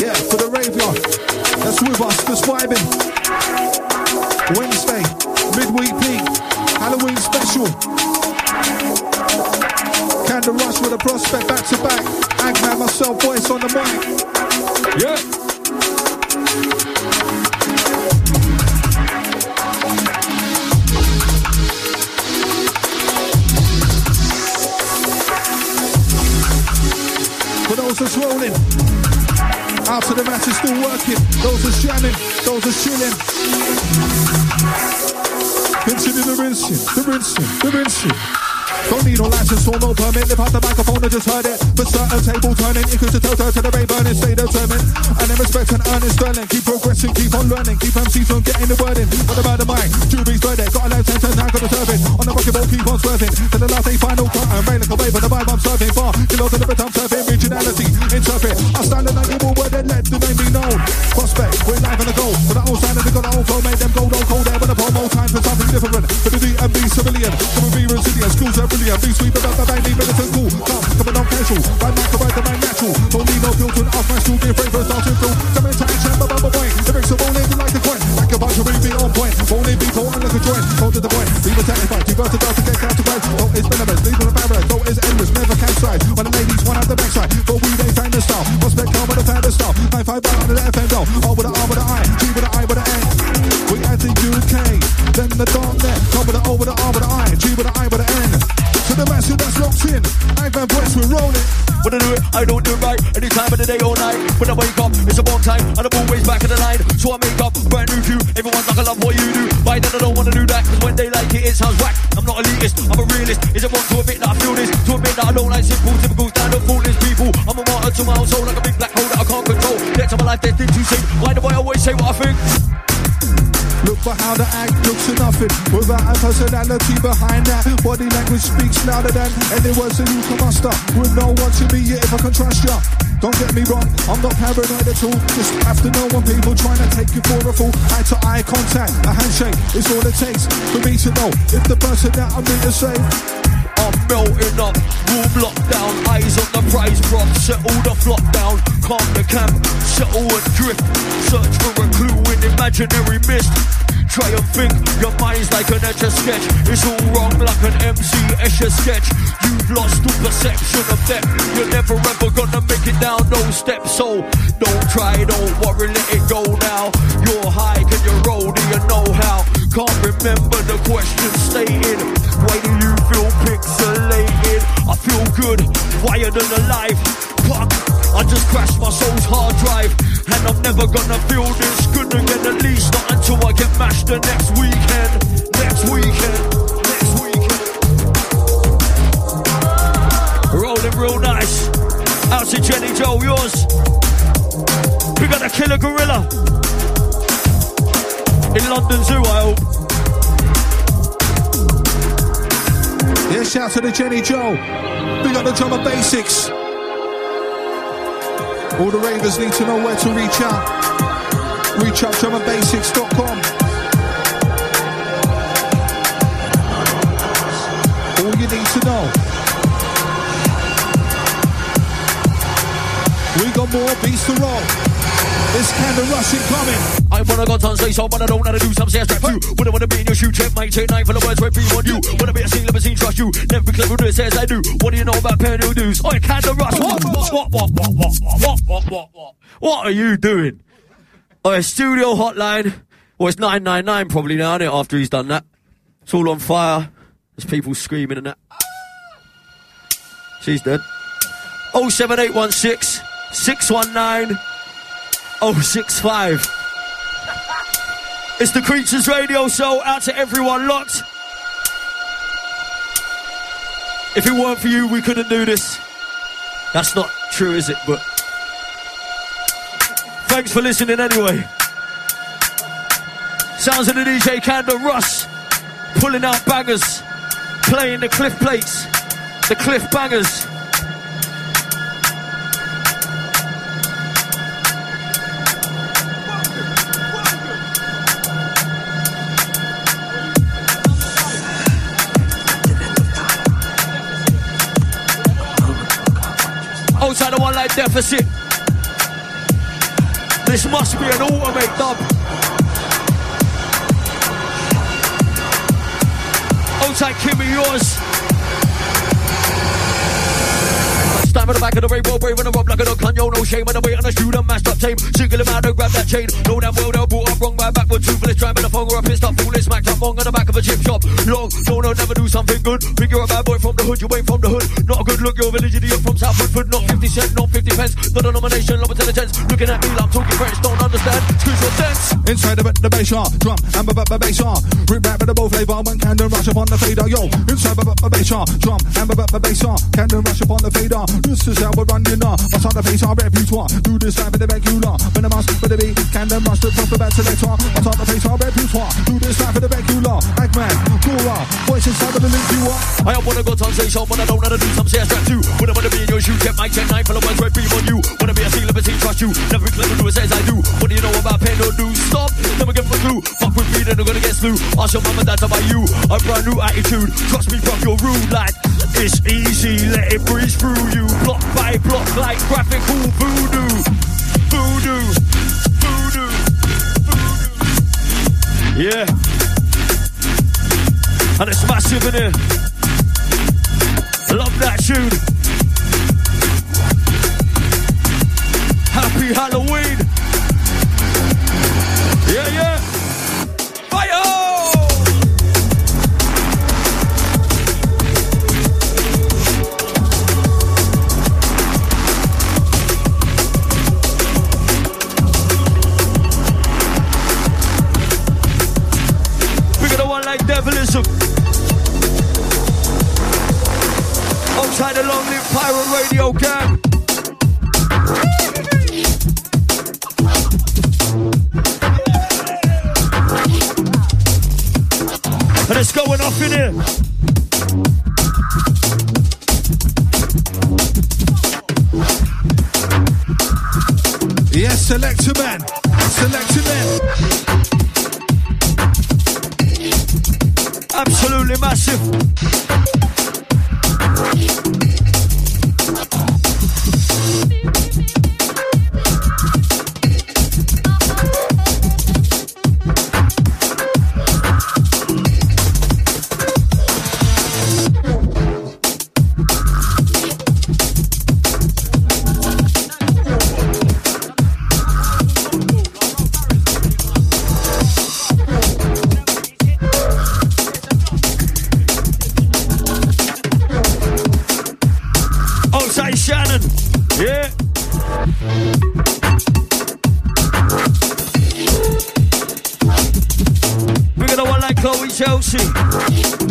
Yeah, for the raveyard. That's with us, that's vibing. Wednesday, midweek peak, Halloween special. Candon Rush with a prospect back to back. Agman, myself, voice on the mic. Yeah. That's rolling, out to the masses still working. Those that's jamming, those that's chilling. Continue the rinsing, the rinsing, the rinsing. Don't need no license or no permit. Lift out the microphone and just heard it. For certain table turning, equals to total to the ray burning, stay determined. And then respect and earnest sterling. Keep progressing, keep on learning. Keep MCs from getting the word in. What about the mic? Jury's verdict. Got a life sentence, now got to serve it. On the bucket ball, keep on swerving. To the last day, final cut and rain like a wave. On the vibe I'm serving. Far, kilos to the bit I'm serving. resilient. Can we be resilient? Schools are brilliant. Be sweet about the bang, even if it's cool. Come, coming on casual. Right back to right, the man natural. Don't need no filter. Off my school, get favors, not too cool. The man trying to champ above the point. Lyrics are rolling like the coin. Like a bunch of be on point. Only people, I'm like a joint. Hold to the point. Leave a satisfied. Diverse, diverse, get down to bed. Don't I make up brand new cue. Everyone's like, I love what you do. By then I don't wanna do that, cause when they like it, it sounds whack. I'm not elitist, I'm a realist. Is it wrong to admit that I feel this? To admit that I don't like simple, typical, standard, foolish people. I'm a martyr to my own soul, like a big black hole that I can't control. Get to my life, destined to sing. Why do I always say what I think? Look for how the act looks to nothing without a personality behind that. Body language speaks louder than any words that you can muster. Would know what to be if I can trust ya. Don't get me wrong, I'm not paranoid at all. Just have to know when people trying to take you for a fool. Eye to eye contact, a handshake is all it takes for me to know if the person that I'm in is safe. I'm melting up, room lockdown, eyes on the prize prop, settle the flock down, calm the camp, settle and drift, search for a clue in imaginary mist. Try and think, your mind's like an etch a sketch. It's all wrong like an MC Escher sketch. You've lost all perception of depth. You're never ever gonna make it down those steps. So don't try, don't worry, let it go now. You're high, can you roll? Do you know how? Can't remember the question stated. Why do you feel pixelated? I feel good, wired and alive. Fuck, I just crashed my soul's hard drive. And I'm never gonna feel this good again, at least not until I get mashed the next weekend. Next weekend, real nice. Out to Jenny Joe, yours. We got a killer gorilla. In London Zoo, I hope. Yeah, shout to the Jenny Joe. We got the drummer basics. All the ravers need to know where to reach out. Reach out drummerbasics.com. All you need to know. We got more beats to roll. It's Candon rushing coming. I wanna go on say so, but I don't to do some say I strap you. Wouldn't wanna be in your shoe, check my take nine for the words where be on you. Wanna be a scene, never seen trust you. Never be clever with it, says I do. What do you know about paying your dues? Oh, Candon Rush, what, what, what, what, what, what, what, what, what, what? What are you doing? Oh, a studio hotline. Well, it's 999 probably now, isn't it, after he's done that? It's all on fire. There's people screaming and that. She's dead. 07816 619 065. It's the Creatures Radio Show. Out to everyone locked. If it weren't for you, we couldn't do this. That's not true, is it? But Thanks for listening anyway. Sounds of the DJ Candon Rush pulling out bangers, playing the cliff plates, the cliff bangers. Deficit. This must be an automate dub. Outside Kimmy yours. Stand at the back of the rainbow, brave and the rob like a can yo, no shame, and the weight on the and mashed up tame. Single him out and grab that chain. Know damn well they'll brought up wrong by backward, toothless, driving a phone or a pissed up, foolish, smacked up wrong on the back of a chip shop. Long, no, no, never do something good. Think you're a bad boy from the hood, you ain't from the hood. Not a good look, you're a village idiot from South Woodford. Not 50 cent, not 50 pence. Not a nomination, low intelligence. Looking at me like I'm talking French, don't understand. Excuse your sense. Inside the, the bass yard, drum and the, bass yard. Rip rap with the bow flavor, one Candon Rush upon the fader, yo. Inside the, the bass yard, drum and the, bass yard. Candon Rush upon the fader. This is how we're running. Uh, What's on the face, our repertoire. Do this live with the regular. When I'm asked for the beat, Candon Rush the top of that selector. What's on the face, our repertoire. Do this live with the regular. Agman, Gora, uh, voice inside of the link you are. I don't wanna go sensation, but I don't know how to do some say strap too. When I wanna be in your shoes, check my check nine, full of words, red beam on you. Wanna be a seal liberty, trust you. Never be clever, do as I do. What do you know about pain or do? Stop, never give a clue. Fuck with me, then I'm gonna get slew. Ask your mama, to buy you a brand new attitude. Trust me, fuck your rude like it's easy, let it breeze through you. Block by block, like graphical voodoo. Voodoo, voodoo, voodoo. Yeah. And it's massive in here. Love that tune. Happy Halloween. Yeah, yeah. Like. Outside the long live pirate radio gang. And it's going off in here. Yes, select a man. Select a man. Absolutely massive. Yeah. We're gonna one like Chloe Chelsea.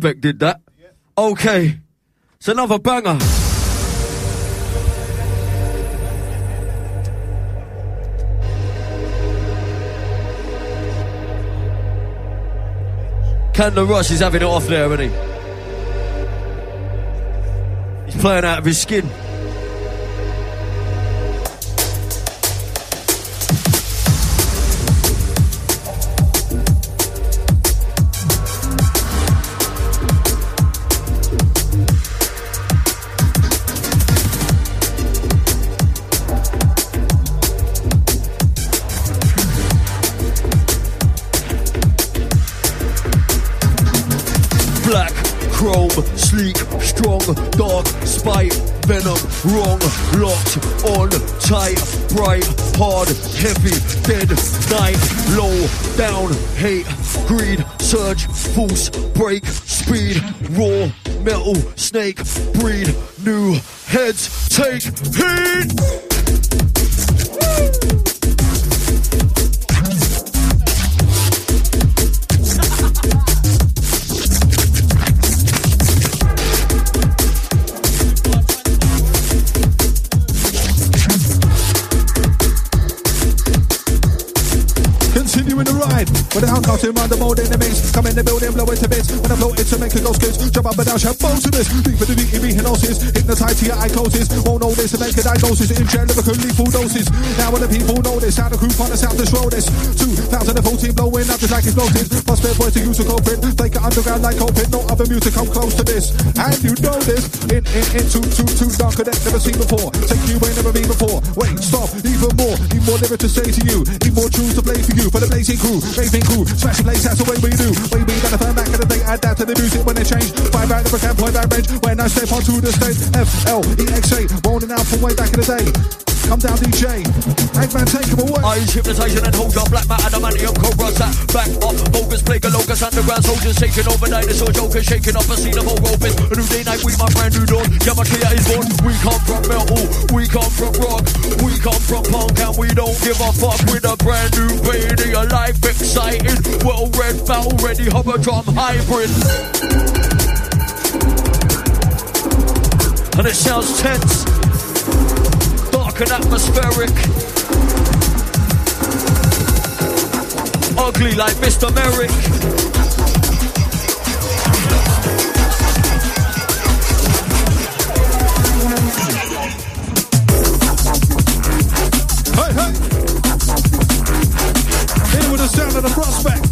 Did that. Okay. It's another banger. Candon Rush is having it off there, isn't he? He's playing out of his skin. Dark, spite, venom, wrong, locked, on, tight, bright, hard, heavy, dead, night, low, down, hate, greed, surge, force, break, speed, raw, metal, snake, breed, new heads, take heat. Show this. 2014 blowing up just like explosives. Prospect boys to use a culprit. Take it underground like open. No other music come close to this. And you know this. In, in, in, too, too, too darker than never seen before. Take you ain't never been before. Wait, stop, even more. Need more lyrics to say to you. Need more truths to play for you. For the blazing crew, raving crew, smashing place, that's the way we do. Way we got to turn back in the day, add that to the music when it change. Five out of a camp, point range. When I step onto the stage, F L E X A, rolling out from way back in the day. Come down, DJ. Agman, take him away. Eyes hypnotizing and hold your black matter, adamantium cobras that back off. Bogus, plague, locus, underground soldiers taking over dinosaur jokers, shaking up a scene of old ropers. A new day night, we my brand new dawn. Yamakia is born. We come from metal, we come from rock, we come from punk, and we don't give a fuck with a brand new baby. A life exciting, well read, battle ready, hover drum hybrid. And it sounds tense, and atmospheric. ugly like Mr. Merrick. Hey, hey. In with the sound of the prospect.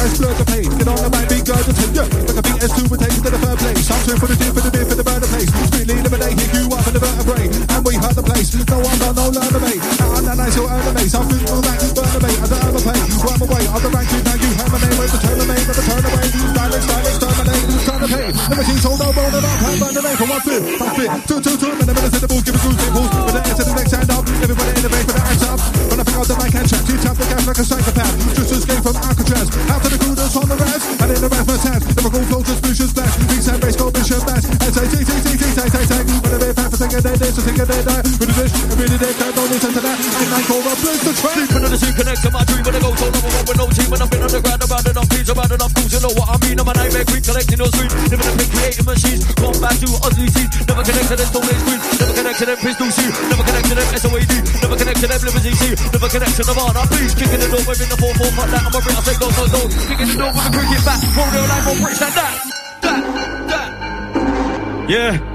A band blur the pace, get on the mic, big guys to take you. Like a BS2 with taste to the third place. I'm two for the dip, for the dip, for the burner place. Strictly eliminate, hit you up in the vertebrae. And we hurt the place. No one done, no learn the mate. Now I'm the nice, you'll earn the mace. I'm fit on that, burn the mate. I don't ever play. Run away, on the rank, you now you have my name. Wait to turn the name, never turn away. Silence, silence, terminate, turn the pain. Never seen so no bone up, hand burn the name from one fit. One fit, two, two, two. And the minutes in the booth, give it goose, impulse. With the answer to the next hand up. Everybody in the bank with the hands up. When I pick out the mic and chat, you tap the gas like a psychopath. Just escape from Alcatraz. Out to the that's on the rest. And in the my tab. Lyrical flow, suspicious splash. Big bass, go bishop bass. And say, say, say, say, say, say, say, say. When the big fan for taking their days, so take a day, die. With the dish, and really they can't, don't listen to that. And I call the place to track. Deep into the sea, connect my dream, but I go so number one with no team. And I've been underground, about enough beats, about enough fools. You know what I mean? I'm a nightmare queen, collecting those sweets. Living in big creating machines. Come back to ugly seeds. Never connect to them stone age queen. Never connect to them pistol C. Never connect to them SOAD. Never connect to them limousine C. Never connect to Nirvana. Please kicking the door within the 4 4 fuck that. I'm a Brit, I say no, no, no. Kicking the door with a cricket bat. Rolling like more British than that. That, that. Yeah.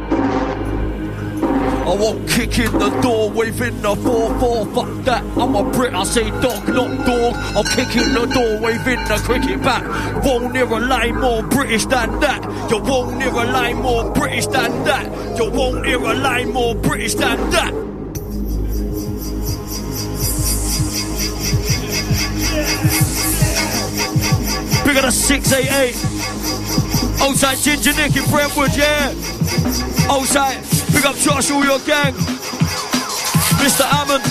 I won't kick in the door waving the 4-4, fuck that. I'm a Brit, I say dog, not dog. I'll kick in the door waving the cricket bat. Won't near a line more British than that. You won't near a line more British than that. You won't near a line more British than that. Big of the 688. Outside Ginger Nick in Brentwood, yeah. Outside, big up Josh, all your gang. Mr. Ammon.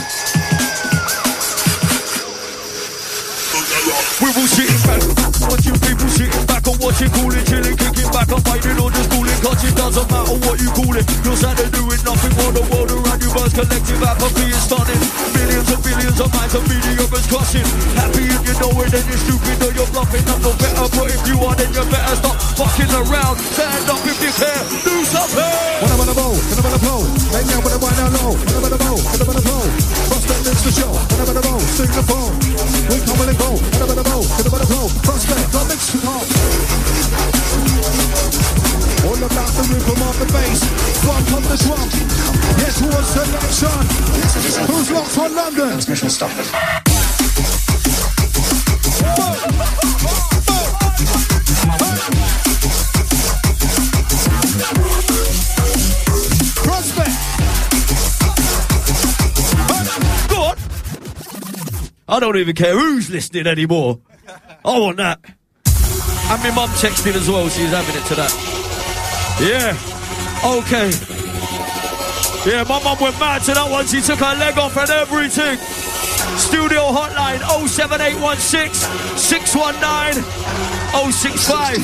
We will sit back, watch you people sitting back and watch Watching, cooling, chilling, kicking back, I'm fighting or just cooling, catching. Doesn't matter what you call it. You're sat there doing nothing while the world around you burns. Collective apathy is stunning. Millions and billions of minds and mediocres crossing. Happy if you know it, then you're stupid or you're bluffing. I'm no better, but if you are, then you better stop fucking around. Stand up if you care. Do something. When I'm on the bow, when I'm on the blow, lay down when I'm down low, when I'm on the bow, when I'm on the blow, prospect lives the show, when I'm on the bow, sing the phone, we come and on the bow, when I'm on the blow, Transmission stop. Prospect, Go. I don't even care who's listening anymore. I want that. And my mum texted as well. She's having it to that. Yeah. Okay. Yeah, my mum went mad to that one. She took her leg off and everything. Studio hotline 07816 619 065.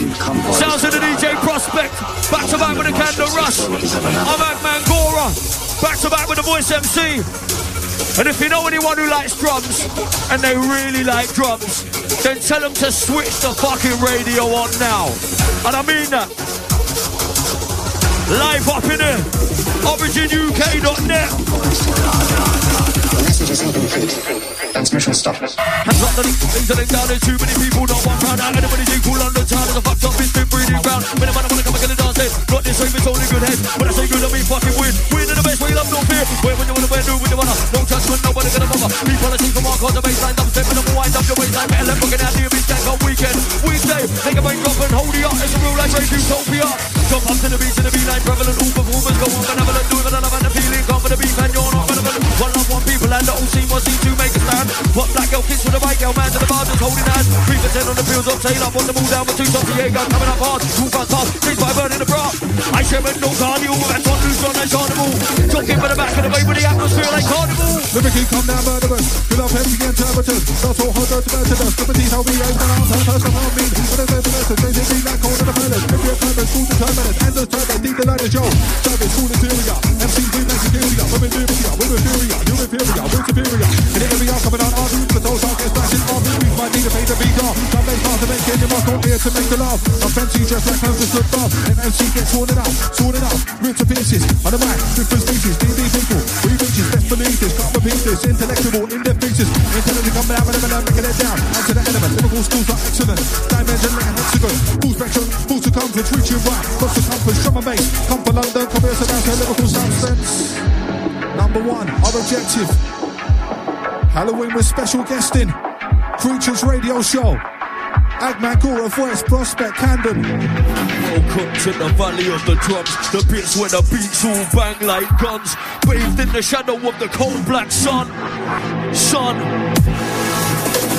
Sounds of the DJ Prospect. Back to back with the Candon Rush. I'm Agman Gora. Back to back with the Voice MC. And if you know anyone who likes drums and they really like drums, then tell them to switch the fucking radio on now. And I mean that. Live up in there. OriginUK.net. Message is incomplete. Transmission stop. Hands up the things that down. There's too many people, not one round. Out anybody's equal on the town. There's a fucked up, it's been breeding ground. When a man wanna come and get a dance, hey, got this rave, it's only good head. When I say good, I mean fucking win. Win in the best way, love no fear. Where when you wanna wear, do when you wanna. No judgment, nobody gonna bother. Be policy from our cause the baseline. Double step and I'm wind up your waistline. Better left looking at the bitch can't go weekend. Weekday, take a brain drop and hold it up. It's a real life race, utopia. Jump up to the beat, to the beat. Prevalent, all performers go on, benevolent. Do it the love and the feeling. Come for the beat, and you're not benevolent. One love, one people, and the scene was seen to make a stand. What black girl kiss with a white girl, man to the bar just holding hands. Three percent on the fields of tail up on the ball down with two shots. Diego coming up hard, two fast pass, chased by a in the bra. I share no carnival, that's on loose on that carnival. Jogging for the back of the way with the atmosphere like carnival. Lyrically come down murderers, fill up empty and turbulent, not so hard to murderers, liberties how we aim for time, first of all mean, there's no finesse, they say be like cold in the palace, if you're purpose, school determinant, and the turbulent, deep the line of Joe, service, school interior, MCs we make superior, women inferior, women inferior, you inferior, we're superior, in the area coming on our roots, but those are get smashing our movies, might need pay the beat off, some hard to make it, you must not here to make the laugh, I'm fancy just like clothes just look off, and MC gets sorted out, sorted out, ripped to pieces, on the mic, different species, DD people, we bitches, best believe this, can't repeat this, intellectual, in their features, intelligent coming out, and I'm making it down, and to the element, Liverpool schools are excellent, dimension like a hexagon, full spectrum, full circumference, reaching right, cross circumference, drum and bass, come for London, come here, so down to Liverpool substance. Number one, our objective, Halloween with special guesting, Creatures Radio Show, Agman Gora Voice, Prospect, Candon, Welcome to the valley of the drums, the bits where the beats all bang like guns, bathed in the shadow of the cold black sun. Sun.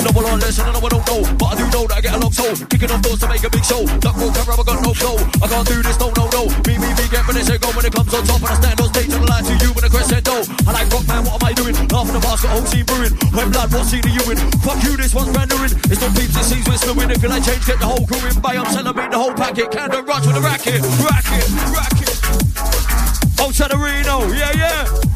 No one on listen, and no one don't know, but I do know that I get along so. Kicking off doors to make a big show. Duck roll camera, I got no flow. I can't do this, no, no, no. Me, me, me, get ready, say go when it comes on top, and I stand on stage and I lie to you with a crescendo. I like rock, man, what am I doing? Half of the past got whole scene brewing. When blood, what scene are you in? Fuck you, this one's brand new in. It's no peeps, it seems we're slewing. If you like change, get the whole crew in. Buy, I'm celebrating the whole packet. Candon Rush with a racket, racket, racket. Oh, Reno, yeah, yeah.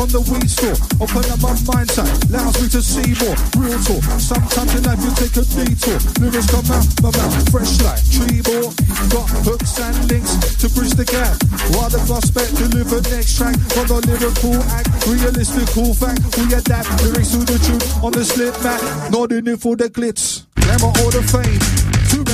From the weed store, open up my mindset, allows me to see more. Real talk. Sometimes in life you take a detour. Lyrics come out my mouth, fresh like tree ball. Got hooks and links to bridge the gap. While the prospect deliver next track from the lyrical act, realistic cool fact. We adapt lyrics to the truth on the slip mat, nodding in it for the glitz. Glamour or the fame.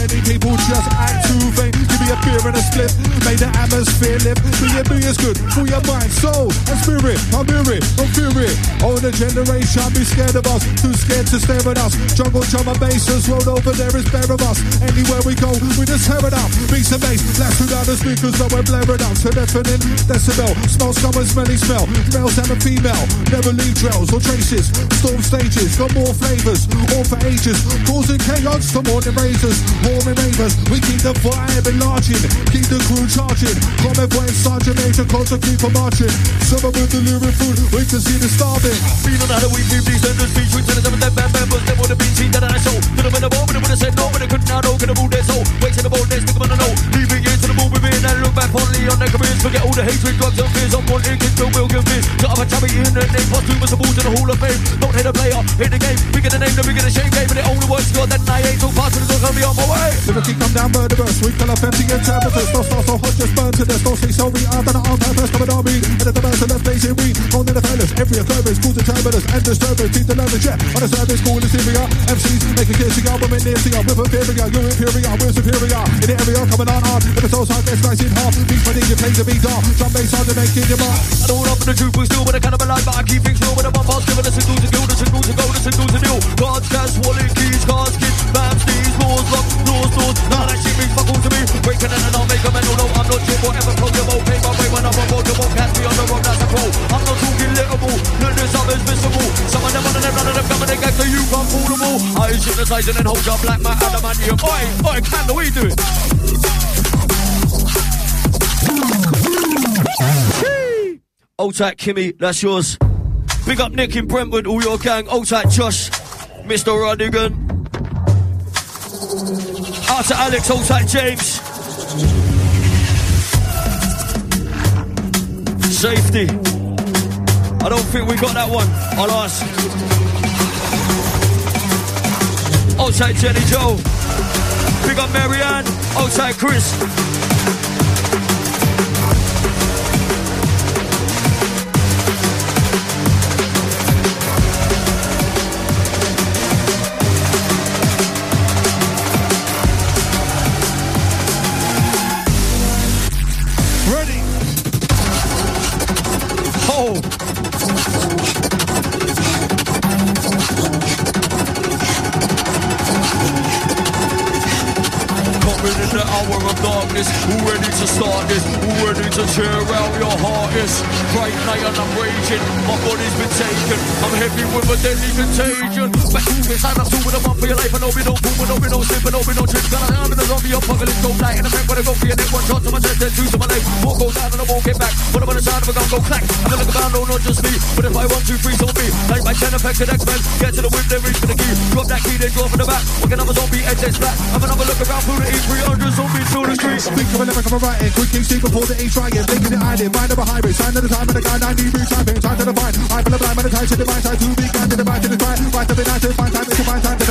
Many people just act too vain. Give me a beer and a split, make the atmosphere lift. Be it, be is good for your mind, soul, and spirit. I'm hear it, I'm it. Older generation be scared of us, too scared to stare at us. Jungle drum and basses roll over there is bare of us. Anywhere we go, we just tear it up. Beats and bass, blast without the speakers, but we're blaring out to deafening decibel. Smell, and smelly smell. Males and a female, never leave trails or traces. Storm stages, got more flavors, all for ages. Causing chaos to morning razors, warming ravers. We keep the vibe enlarging, keep the crew charging. Comment when Sergeant Major to keep on marching. Summer with the delivering food, wait to see the starving. Feeling how we feel these vendors speech with ten seven band members They would have been seen that I show. To them in the moment, they would have said no But they couldn't now know, gonna move their soul Wait till the boldness, stick them on the know Leaving it to the move within And look back fondly on their careers Forget all the hatred, drugs and fears I'm wanting, kids will will convince. Shut up and tabby in the name Posthumous award to the Hall of Fame. Don't hate a player, hit the game. Bigger the name, the bigger the shame game. And it only works God Then I ain't so to the door, I'll be on my way Lyric come down murderous, we kill off empty interpreters. Don't start so hot, just burn to this. Don't say sorry, I've done it on purpose. Coming on me, and at the birds of left blazing weed. Holding the fellas, every occurrence, cause turbulence and disturbance. Keep the nervous jet on the service, cool in Syria. MCs make a kiss, the album in near to you. With inferior, you're inferior, we're superior. In the area, coming on hard. If it's all hard, gets nice in half. Beat for you play the beat dark. Drum bass hard to make it your mark. I don't up in the truth, we still with a kind of a lie, but I keep things real with a bump house, giving us a dudes and guild, us a dudes and gold, us a dudes and new. Cards, cash, wallet, keys, cars, kids, bams, these, doors, locks, doors, doors. None of that shit means fuck all to me. Breaking in and I'll make a man, no, I'm not shit, whatever, won't pay my way when I'm on board, you won't catch me on the road, that's a pro. I'm not talking little, none of this up is visible. Some of them, one of them, none of them coming and get to you, can't fool them all. I ain't hypnotizing and hold your black man, adamantium. Oi, oi, can the way do it? Old tight Kimmy, that's yours. Big up Nick in Brentwood, all your gang. Old tight Josh, Mr. Rodigan. Out to Alex, tight James. Safety. I don't think we got that one. Ask. Old tight Jenny Joe. Big up Marianne. Tight Chris. Bright night and I'm raging, my body's been taken. I'm heavy with a deadly contagion. Back to this, I'm two with a month for your life. I know we don't boom, I know we don't slip, I know we don't trip. Gonna I'm in the zombie apocalypse, go light. And I'm gonna go for your neck, one shot to my chest, then two to my leg. Won't go down and I won't get back. I'm on the sound of a gun, go clack. I'm gonna look around, no, not just me. But if I want two, three, so me. Like my 10 affected X-Men. Get to the whip, then reach for the key. Drop that key, then drop in the back. Look another zombie, edge, edge, flat. Have another look around through the E300 zombies through the streets. Think of a lyric, I'm writing. Quick king steep before the E trying. Thinking it hiding. Mind of a highway. Sign of the time and the guy 90 degrees typing. Time to the fine. I feel the blind, man, time to the mind. Time to be kind to the mind, to the time. Right to the night, to find time. It's time.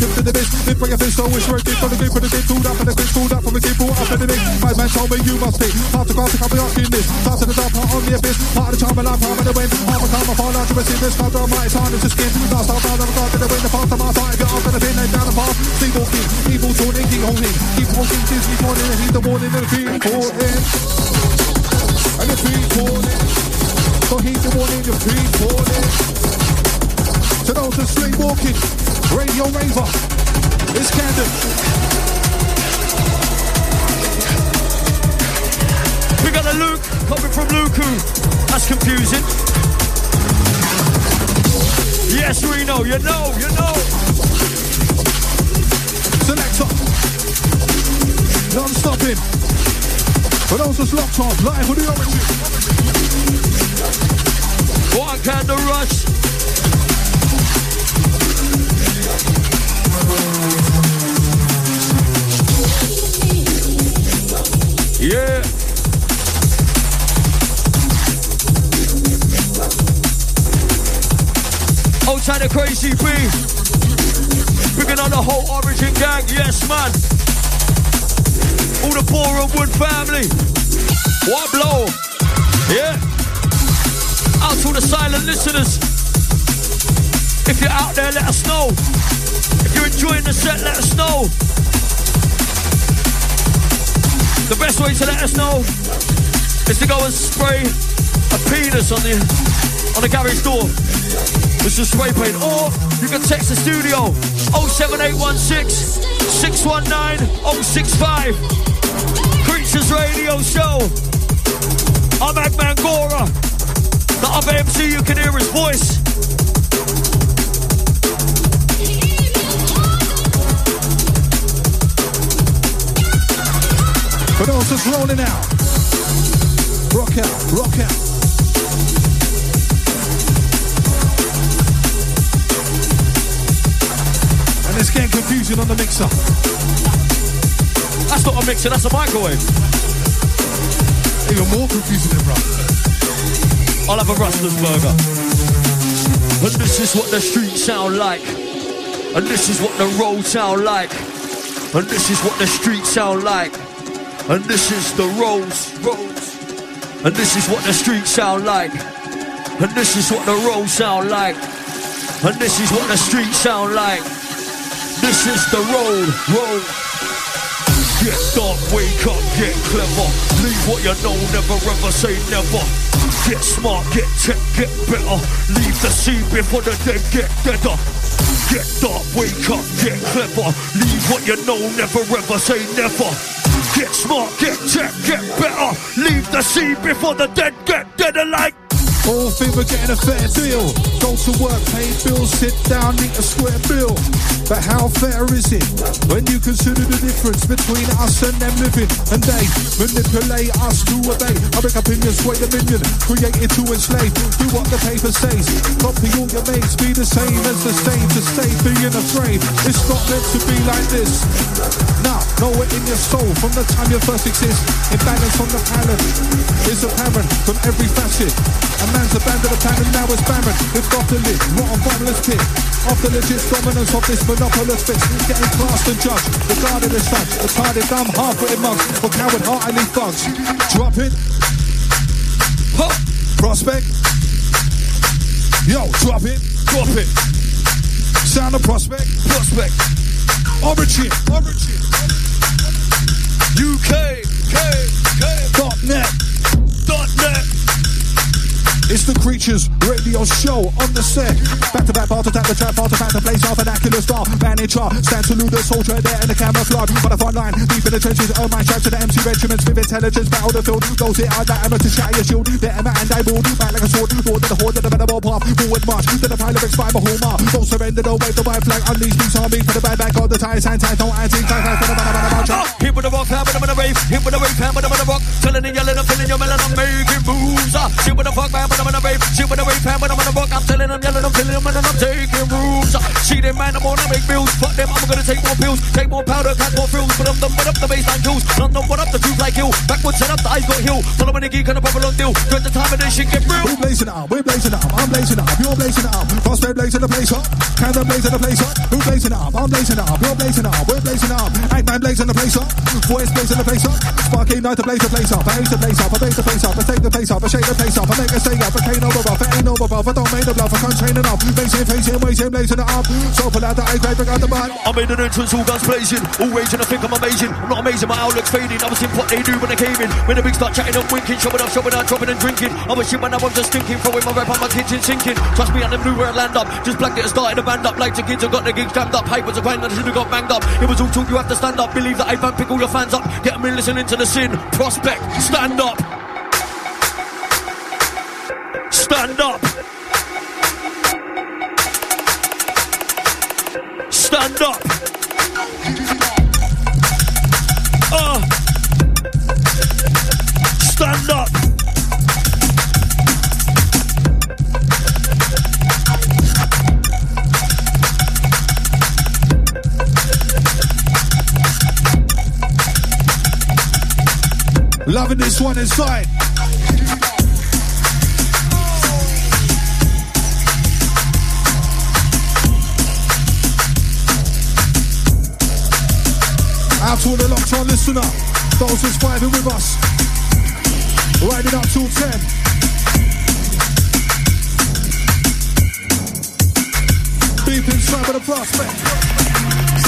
Skip to the bitch. Live for your fist, so it's working. For the game, for the game, pulled up, and the bitch pulled up from the game, pulled up, the big. My man told me you must pay. Half the grass, I'll be asking this. Start to the top, part on the abyss. Part of the charm, and I'm part of the wind. Half a time, I fall out to receive this. Can't draw my time, it's a skin. Last time, I'll never got to the wind. The fast, I'm outside, get off, and the pin, and down the path. Sleep walking, evil tuning, keep. Keep walking, Disney morning, and he's the warning, and the feet. And the feet. So he's the warning, the feet falling. Those who sleepwalking, radio raver, it's Candon. We got a Luke coming from Luku. That's confusing. Yes, we know. You know. You know. Selector. Non-stopping. For those who's locked on, live with the origin. One Candon Rush. Listeners. If you're out there, let us know. You're enjoying the set, let us know. The best way to let us know is to go and spray a penis on the on the garage door with some spray paint. Or you can text the studio 07816 619 065. Creatures Radio Show. I'm Agman Gora. The other MC, you can hear his voice. For those that's rolling out. Rock out, rock out. And it's getting confusing on the mixer. That's not a mixer, that's a microwave. Even more confusing than rock. I'll have a Rustler's burger. And this is what the streets sound like. And this is what the road sound like. And this is what the streets sound like. And this is the roads, roads. And this is what the streets sound like. And this is what the roads sound like. And this is what the streets sound like. This is the road, road. Get dark, wake up, get clever. Leave what you know, never ever say never. Get smart, get tech, get better. Leave the scene before the dead get deader. Get dark, wake up, get clever. Leave what you know, never ever say never. Get smart, get tech, get better. Leave the scene before the dead get deader like. All think we're getting a fair deal. Go to work, pay bills, sit down, eat a square bill. But how fair is it when you consider the difference between us and them living? And they manipulate us to obey. I make opinions, sway the minion, created to enslave. Do what the paper says. Copy all your mates, be the same as the same to stay being afraid. It's not meant to be like this. Now, know it in your soul from the time you first exist. Imbalance on the palette is apparent from every facet. A man's abandoned a planet, now it's barren. We've got to live, rotten bottomless pit. The legit dominance of this monopolist fix. Getting classed and judged, regarded as such. Retarded, dumb, half-witted mugs, or coward, heartily thugs. Drop it. Huh. Prospect. Yo, drop it. Drop it. Sound of prospect. Prospect. Origin. Origin. UK, K, K, Dot net. dot net. It's the Creatures radio show on the set. Back to back, bar to tap the trap, bar to back the place off an accurate star. Man stand salute the soldier there in the camouflage. On the front line, deep in the trenches, oh my straps to the MC regiments with intelligence, battle the field. Those it out that amateur shatter your shield. The Emma and I will back like a sword. Lord to the horde, to the venerable path. Forward march, to the pile of expire my home mark. Don't surrender, don't wave the white flag. Unleash these armies for the bad back of the ties, hand ties, no anti, for the bad back of Hit with the rock, hand with the rave. Hit with the rave, hand with the rock. Telling and yelling, I'm feeling your melon, I'm making moves. Uh, Shit with the fuck, man, them in the rave. Shit with the rave, hand with them in the rock. I'm telling them, yelling, I'm feeling your melon, I'm taking. Ah, see them, man, I'm on, I make bills. Fuck them, I'm gonna take more pills. Take more powder, cut more frills. Put up the, put up the baseline kills. London, what up the truth like hill. Backwards, set up the eyes got hill. Following the geek on a proper long deal. Dread the time and this shit get real. We're blazing up, we're blazing up, I'm blazing up, you're blazing up. Prospect blazing the place up, Candon blazing the place up. Who's blazing up? I'm blazing up, you're blazing up, we're blazing up. Agman blazing the place up, voice blazing the place up. Sparky night to blaze the place up, I hate the place up, I blaze the place up, I take the place up, I shake the place up, I make it stay I can't over rough, it ain't over rough, I don't make the bluff, I can't chain it up. Facing, waiting, blazing it up. So pull out the ice, grab out the bud. I made an entrance, all guns blazing, all raging. I think I'm amazing. I'm not amazing, my outlook's fading. I was in what they do when they came in. When the big start chatting and winking, showing up, showing out, dropping and drinking. I was shit when I was just thinking, throwing my rap on my kitchen sinking. Trust me, I never knew where I'd land up. Just blacked it and started a band up. Like the kids, I got the gigs jammed up. Papers are grind, I should have got banged up. It was all talk, you have to stand up. Believe that I fan, pick all your fans up. Get them in listening to the sin. Prospect, stand up. Stand up. Stand up. Uh. Stand up. Loving this one inside. Out to all the locked on listener, those who's vibing with us. Riding up till 10. Deep inside of the prospect.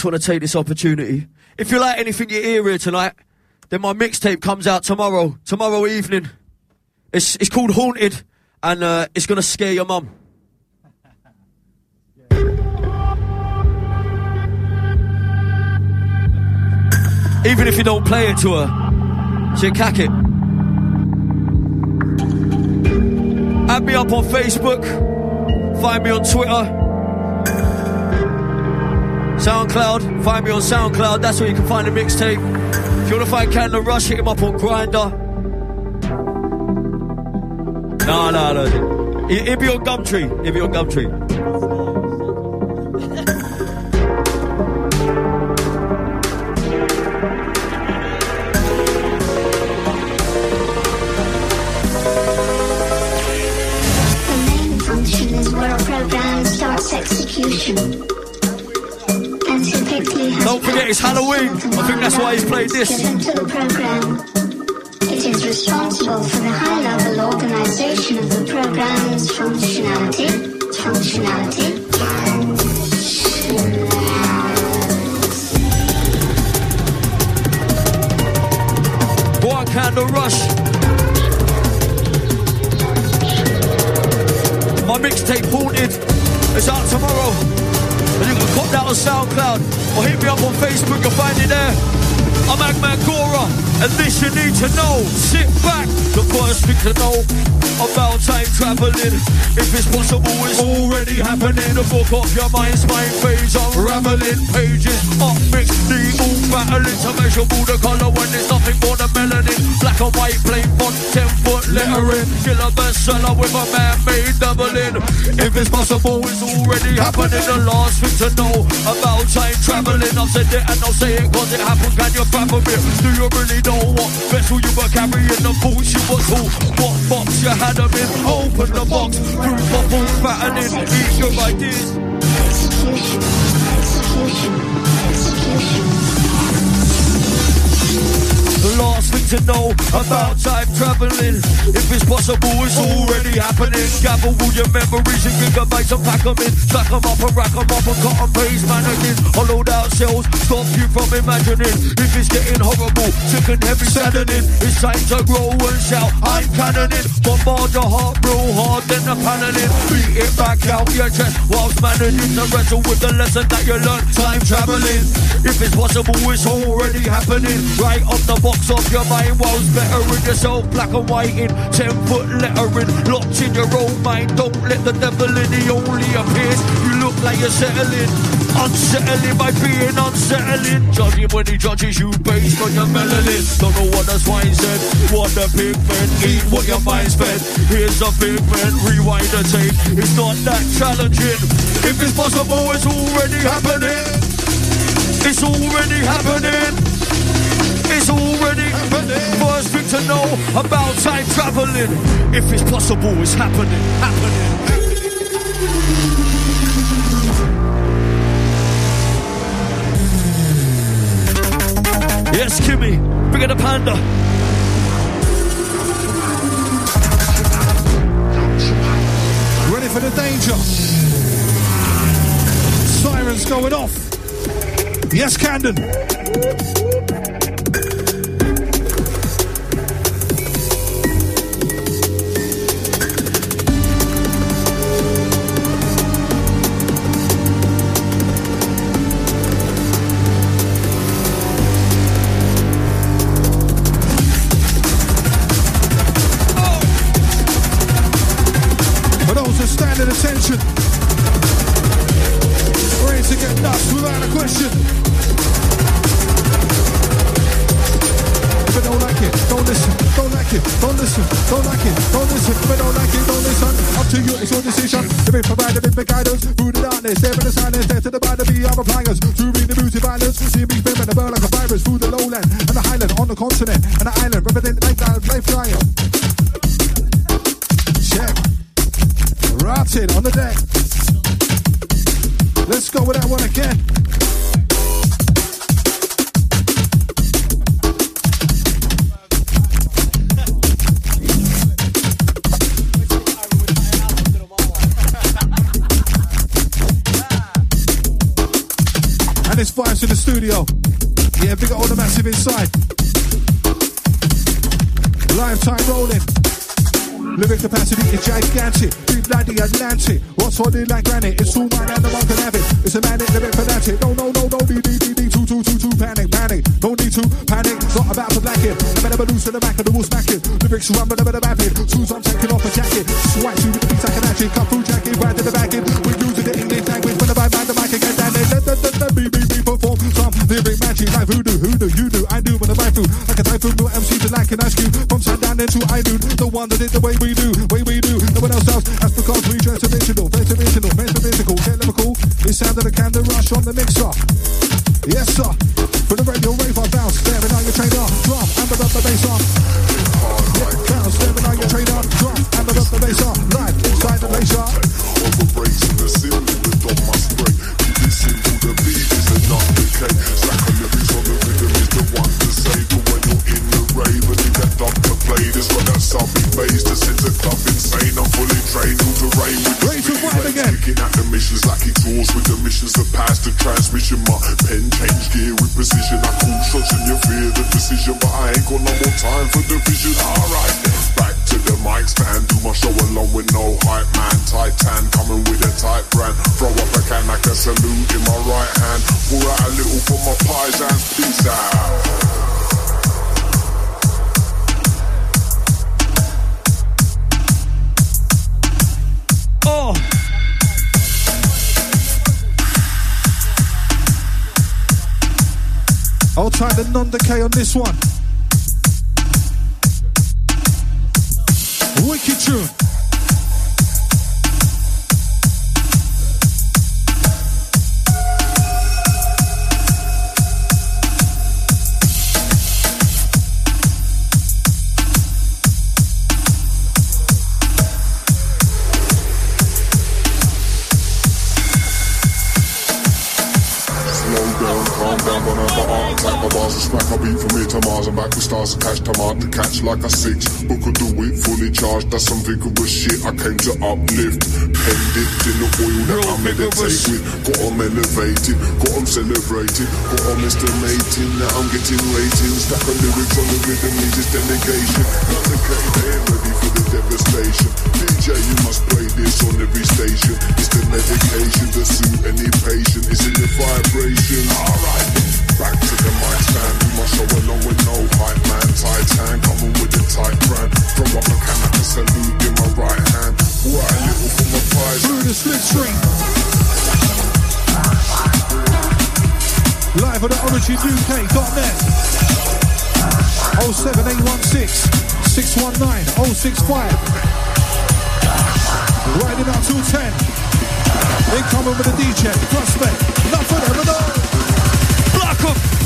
Just want to take this opportunity. If you like anything you hear here tonight, then my mixtape comes out tomorrow, tomorrow evening. It's it's called Haunted, and uh, it's gonna scare your mum. Even if you don't play it to her, she'll cack it. Add me up on Facebook. Find me on Twitter. SoundCloud, find me on SoundCloud. That's where you can find the mixtape. If you want to find Candon Rush, hit him up on Grindr. No, no, no. He'll be on Gumtree. He'll be on Gumtree. Forget. I think that's why he's played this. Given to the program. It is responsible for the high-level organization of the program's functionality. Functionality. Go on, Candon Rush. My mixtape Haunted is out tomorrow. And you can cop that on SoundCloud or hit me up on Facebook, you'll find it there. I'm Agman Gora, and this you need to know. Sit back, the first thing to know about time traveling. If it's possible, it's already happening. The book of your mind's mind phase, unraveling pages. Up mixed, needle battling to measurable the color when there's nothing more than melanin. Black and white, plain font, 10 foot lettering. Killer bestseller with a man-made doubling. If it's possible, it's already happening. The last thing to know about time traveling. I've said it and I'll say it cause it happened. Can you fathom it? Do you really know what vessel you were carrying? The boots you were to? What box you had them in? Oh, Open the box, proof bubble patterning. Eat your ideas. Execution. Execution. Thing to know about time traveling. If it's possible, it's already happening. Gather all your memories and gigabytes and pack them in. Stack them up and rack them up and cut and paste mannequins. Hollowed out cells, stop you from imagining. If it's getting horrible, sick and heavy saddening. It's time to grow and shout, I'm cannoning. Bombard your heart real hard, then the paneling. Beat it back out your chest whilst managing to wrestle with the lesson that you learned. Time traveling. If it's possible, it's already happening. Right off the box of your mind, whilst bettering yourself, black and white in 10 foot lettering. Locked in your own mind, don't let the devil in, he only appears. You look like you're settling. Unsettling by being unsettling. Judging when he judges you based on your melanin. Don't know what the swine said. What the pigment eat, what your mind's fed. Here's a pigment, rewind the tape. It's not that challenging. If it's possible, it's already happening. It's already happening. It's happening. First thing to know about time traveling. If it's possible, it's happening. Happening. Yes, Kimmy. Bring the panda. Ready for the danger. Sirens going off. Yes, Candon. At attention, ready to get nuts without a question. You don't like it, don't listen. Don't like it, don't listen. Don't like it, don't listen. You don't like it, don't listen. Up to you, it's your decision. If it provide a bit guidance, through the darkness, there in the silence, there to the bottom, be our pliers. To bring the beauty violence, see me spin and burn like a virus through the lowland and the highland, on the continent and the island, represent the night life flyer. Check. Rotted on the deck. Let's go with that one again. And it's vibes in the studio. Yeah, big up all the massive inside. Lifetime rolling. Living capacity is gigantic. Deep like the Atlantic. What's holding like granite? It's all mine and the one can have it. It's a manic, living fanatic. No, no, no, no, need, need, need, need, two, two, two, two, panic, panic. No need to panic. Not about to black it. The better loose in the back of the wall smack it. Lyrics run, but the better rapid. Soon as I'm taking off a jacket. Swipe to the beats I can actually cut through jacket. Right to the back end. We're using the English language. When the vibe man, the mic again. Down there. Let the, the, the, be, perform some lyric magic like voodoo. Who do you do? Through. Like a typhoon, no MC to like an ice cube. From sundown into I do. The one that did the way we do. Way we do. No one else does. That's because we. Face dimensional. Get lyrical. It's sound of the Candon Rush on the mixer. Yes, sir. For the radio rave, I bounce. Staring on your trainer. Drum. Amber up the bass on. Yeah, bounce. Staring on your trainer. Drum. Amber up the bass on. Live inside the laser. Over breaks in the ceiling, the drum must break. Listen to the beat, is it not the club insane. I'm fully trained, new to rave with Ready to vibe again. Kicking at the missions like exhaust with the missions that pass the transmission. My pen change gear with precision. I call shots and you fear the decision, but I ain't got no more time for division. Alright, back to the mic stand, do my show alone with no hype man. Titan coming with a tight brand. Throw up a can like a salute in my right hand. Pour out a little for my pies and peace out. I'll try the non-decay on this one. Wicked tune. Bars and smack my beat from here to Mars and back with stars to catch tomato to catch like a six. But could do it fully charged, that's some vigorous shit I came to uplift. Pen dipped in the oil that Real I meditate vigorous. with. Got 'em elevated, got 'em celebrating, got 'em estimating. Now I'm getting ratings. Stack of lyrics on the rhythm needs its delegation. Not the they ain't ready for the devastation. DJ, you must play this on every station. It's the medication to suit any patient. It's in the vibration. Alright, back to the mic stand. Do with no man. Coming with a tight brand. A can a salute in my right hand. A. Through the screen. Live at the originuk.net. 07816 619 065. Riding out till 10. Incoming with the DJ. Prospect. Not for them, no. Block coupe.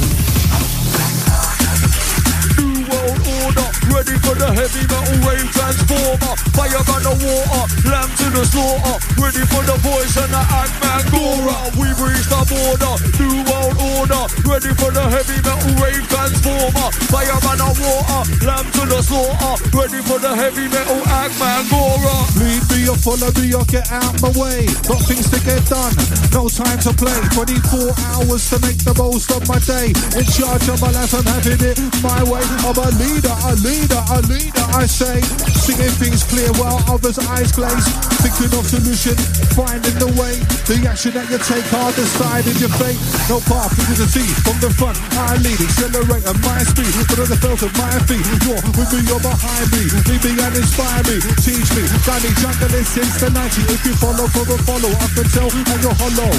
Ready for the heavy metal rave transformer. Fire on the water, lamb to the slaughter. Ready for the voice and the Agman Gora. We've reached the border. New world order, ready for the heavy metal rave transformer. Fire on the water, lamb to the slaughter. Ready for the heavy metal Agman Gora. Lead me or follow me or get out my way. Got things to get done, no time to play. 24 hours to make the most of my day. In charge of my life, I'm having it my way. I'm a leader, a leader, a leader, I say. Singing things clear while others' eyes glaze. Thinking of solution, finding the way. The action that you take, hard deciding your fate. No path, because the sea from the front. I lead, accelerate at my speed. But at the felt of my feet, you're with me, you're behind me. Lead me and inspire me, teach me. Me jungle since the 90s. If you follow the follow, I can tell and you're hollow.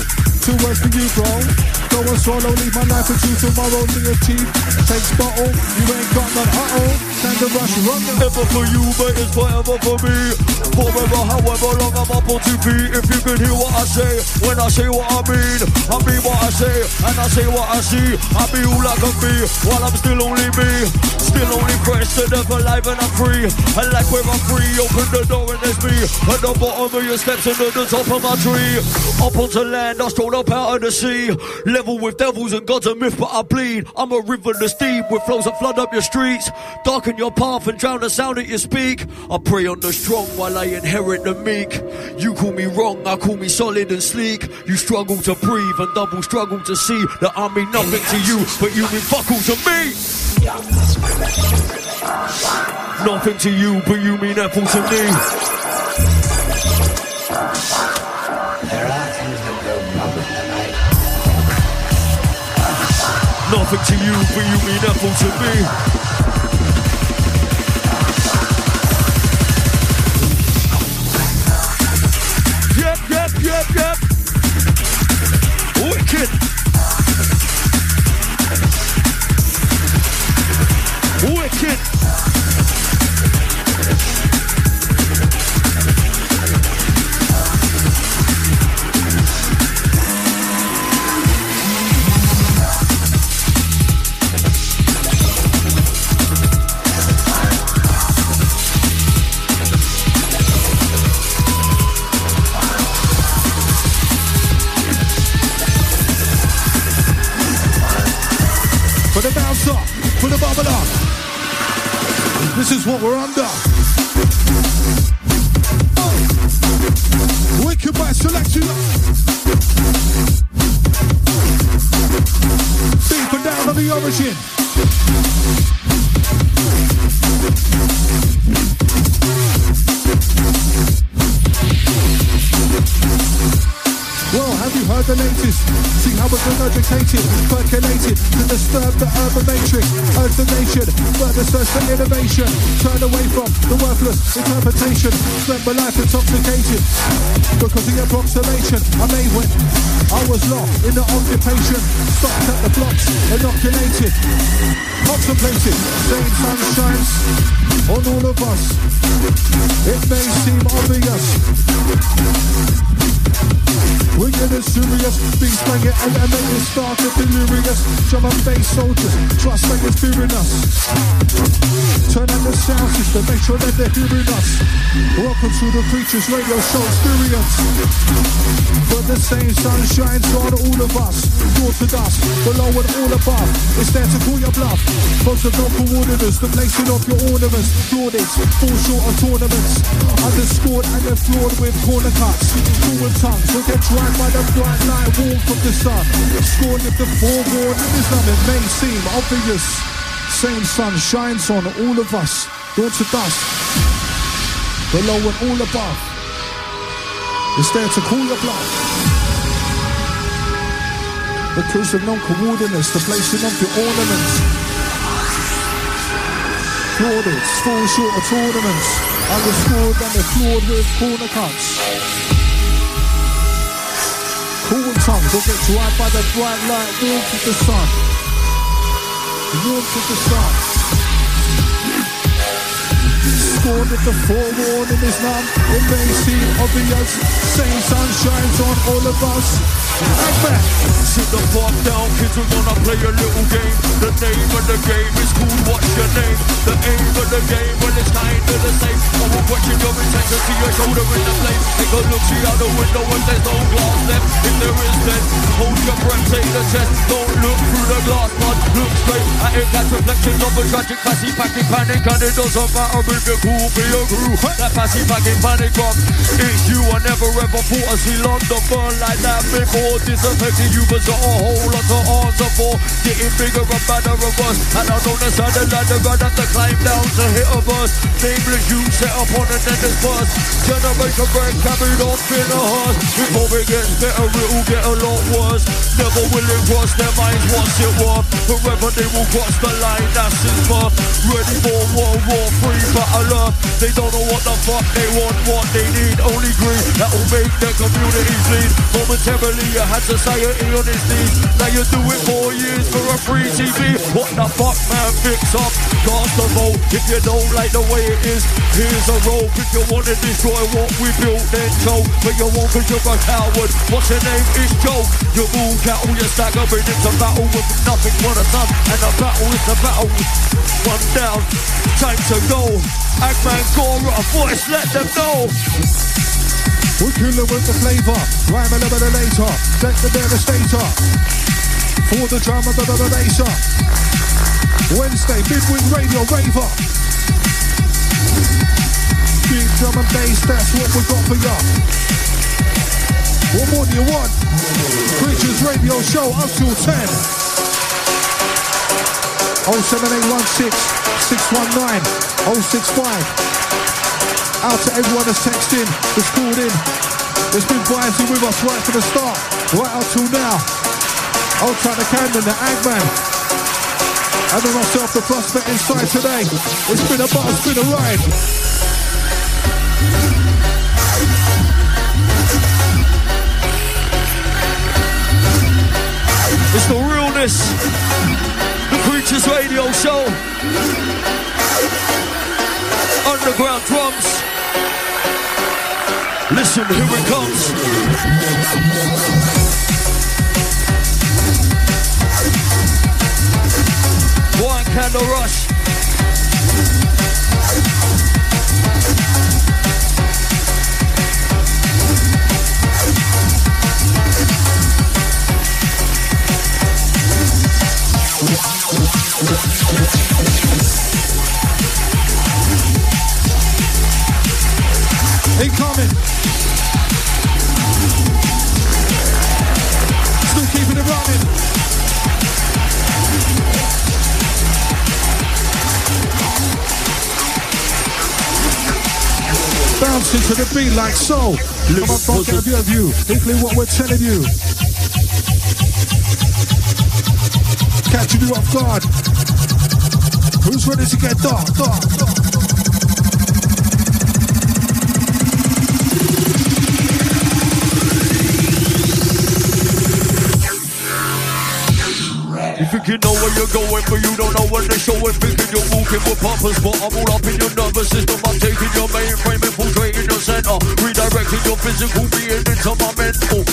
two words for you, bro. Go and swallow, leave my life with you tomorrow. Near cheap, takes bottle. You ain't got none, uh oh. Time to rush, run Never for you, but it's forever for me. Forever, however long I'm up on TV. If you can hear what I say, when I say what I mean, I mean what I say, and I say what I see. I be who I can be, while I'm still only me. Still only fresh to death, alive and I'm free. And like where I'm free, open the door and there's me. At the bottom of your steps and at the top of my tree. Up onto land, I stroll up out of the sea. Level with devils and gods and myth, but I bleed. I'm a river that's deep with flows that flood up your streets. Darken your path and drown the sound that you speak. I prey on the strong while I inherit the meek. You call me wrong, I call me solid and sleek. You struggle to breathe and double struggle to see that I mean nothing to you, but you mean fuck all to me. Nothing to you, but you mean apple to me. Nothing to you, but you mean apple to me. Yep, yep. Wicked. Wicked. This is what we're under. Wicked by selection. Deep and down on the origin. Heard the? See how been educated, percolated to disturb the urban matrix. Urge the nation, further search for innovation. Turn away from the worthless interpretation. Spent my life intoxicated because the approximation I made when I was locked in the occupation. Stopped at the blocks, inoculated, contemplated. Same sun shines on all of us. It may seem obvious. We're getting serious, beats banging elevated, started delirious. Drum and bass soldiers, trust me, it's fearing us. Turn on the sound system, make sure that they're hearing us. Welcome to the Creatures Radio Show experience. But the same sun shines on all of us. Door to dust, below and all above. It's there to call your bluff. Folks of no coordinates, the placing of your ornaments. Plaudits, fall short of tournaments. Underscored and then floored with corner cuts. Forward tongues will get dried by the bright light warmth of the sun. Scored if the forewarning is none, it may seem obvious. Same sun shines on all of us. Dawn to dusk, below and all above. It's there to cool your bluff. Because of non-coordinates, the placing of your ornaments. Plaudits, fall short of tournaments. And they're floored with corner cuts. Cool tongues will get dried by the bright light warmth of the sun. The warmth of the sun. Scored with the forewarning is none. It may seem obvious. Same sun shines on all of us. Sit the fuck down, kids, we're gonna play a little game. The name of the game is cool, what's your name? The aim of the game, well, it's kinda the same. I will question your intention, see your shoulder in the flame. Take a look, see out the window if there's no glass left. If there is, then hold your breath, take the test. Don't look through the glass, but look straight at it. That's reflections of a tragic passy packing panic, and it doesn't matter if you're cool, be a crew. That passy packing panic bomb. It's you, I never ever thought I'd see London burn like that before. Disaffecting you, but got a whole lot to answer for. Getting bigger and badder and worse. And I don't understand the ladder, I'd have to climb down to hit a bus. Nameless you set up on the dentist bus. Generation break carried on in a hearse. Before it gets better, it'll get a lot worse. Never will it cross their minds what's it worth. Forever they will cross the line, that's his birth. Ready for World War Three battle earth. They don't know what the fuck they want, what they need. Only greed that will make their communities bleed. Momentarily you had society on its knees. Now you do it four years for a free TV. What the fuck, man? Fix up, cast the vote. If you don't like the way it is, here's a rope. If you want to destroy what we built, then Joe. But you won't cause you're a coward. What's your name? It's Joe. You move cattle, you staggering into battle with nothing but a sun. And the battle is the battle. One down, time to go. Agman Gora, a voice, let them know. We're killing with the flavor. Rhyme a little bit later. Deck the devastator. For the drama, the the baser. Wednesday, midweek radio raver. Big drum and bass, that's what we got for ya. What more do you want? Creatures Radio Show up till 10. 07816 619 065. Out to everyone that's texted in, that's called in, that's been vibing with us right from the start, right up till now. I'll try the Candon, the Agman, then myself, the prospect inside today. It's been a bar, it's been a ride. It's the realness. The Creatures Radio Show. Underground drums. Listen, here it comes. One Candon Rush. Beat like so. Come on, front, get a view of you. Equally what we're telling you. Catching you off guard. Who's ready to get dark, dark, dark? You think you know where you're going, but you don't know when they're showing. Thinking you're walking with purpose, but I'm all up in your nervous system. I'm taking your mainframe, infiltrating your center, redirecting your physical being into my mental.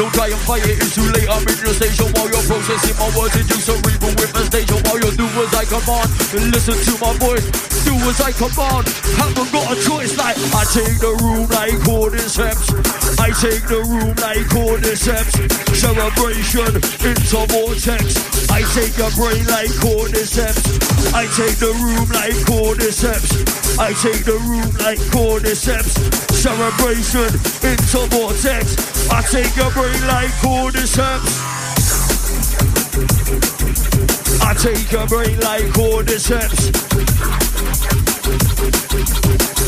Don't try and fight it, it's too late. I'm in your station while you're processing my words into cerebral with a station while you do as I command. And listen to my voice, do as I command. Haven't got a choice, like I take the room like cordyceps. I take the room like cordyceps. Celebration into vortex. I take your brain like cordyceps. I take the room like cordyceps. I take the room like cordyceps. Celebration into vortex. I take your brain like cordyceps. I take your brain like cordyceps.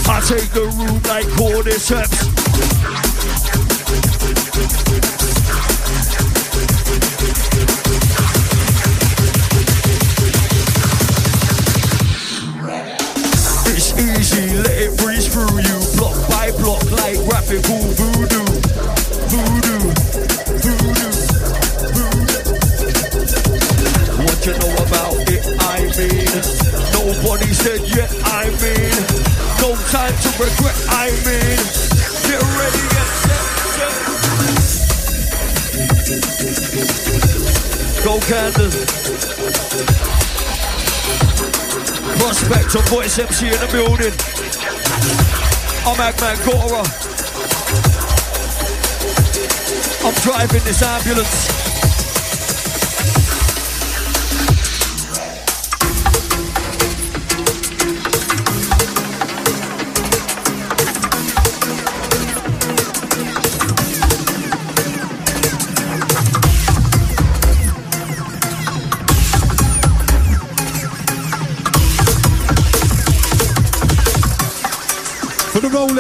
I take the room like cordyceps. Easy, let it breeze through you, block by block, like graphical voodoo. Voodoo, voodoo, voodoo. What you know about it, I mean. Nobody said yet, I mean. No time to regret, I mean. Get ready, get set, set. Go Candace. Prospect of Voice MC in the building. I'm Agman Gora. I'm driving this ambulance.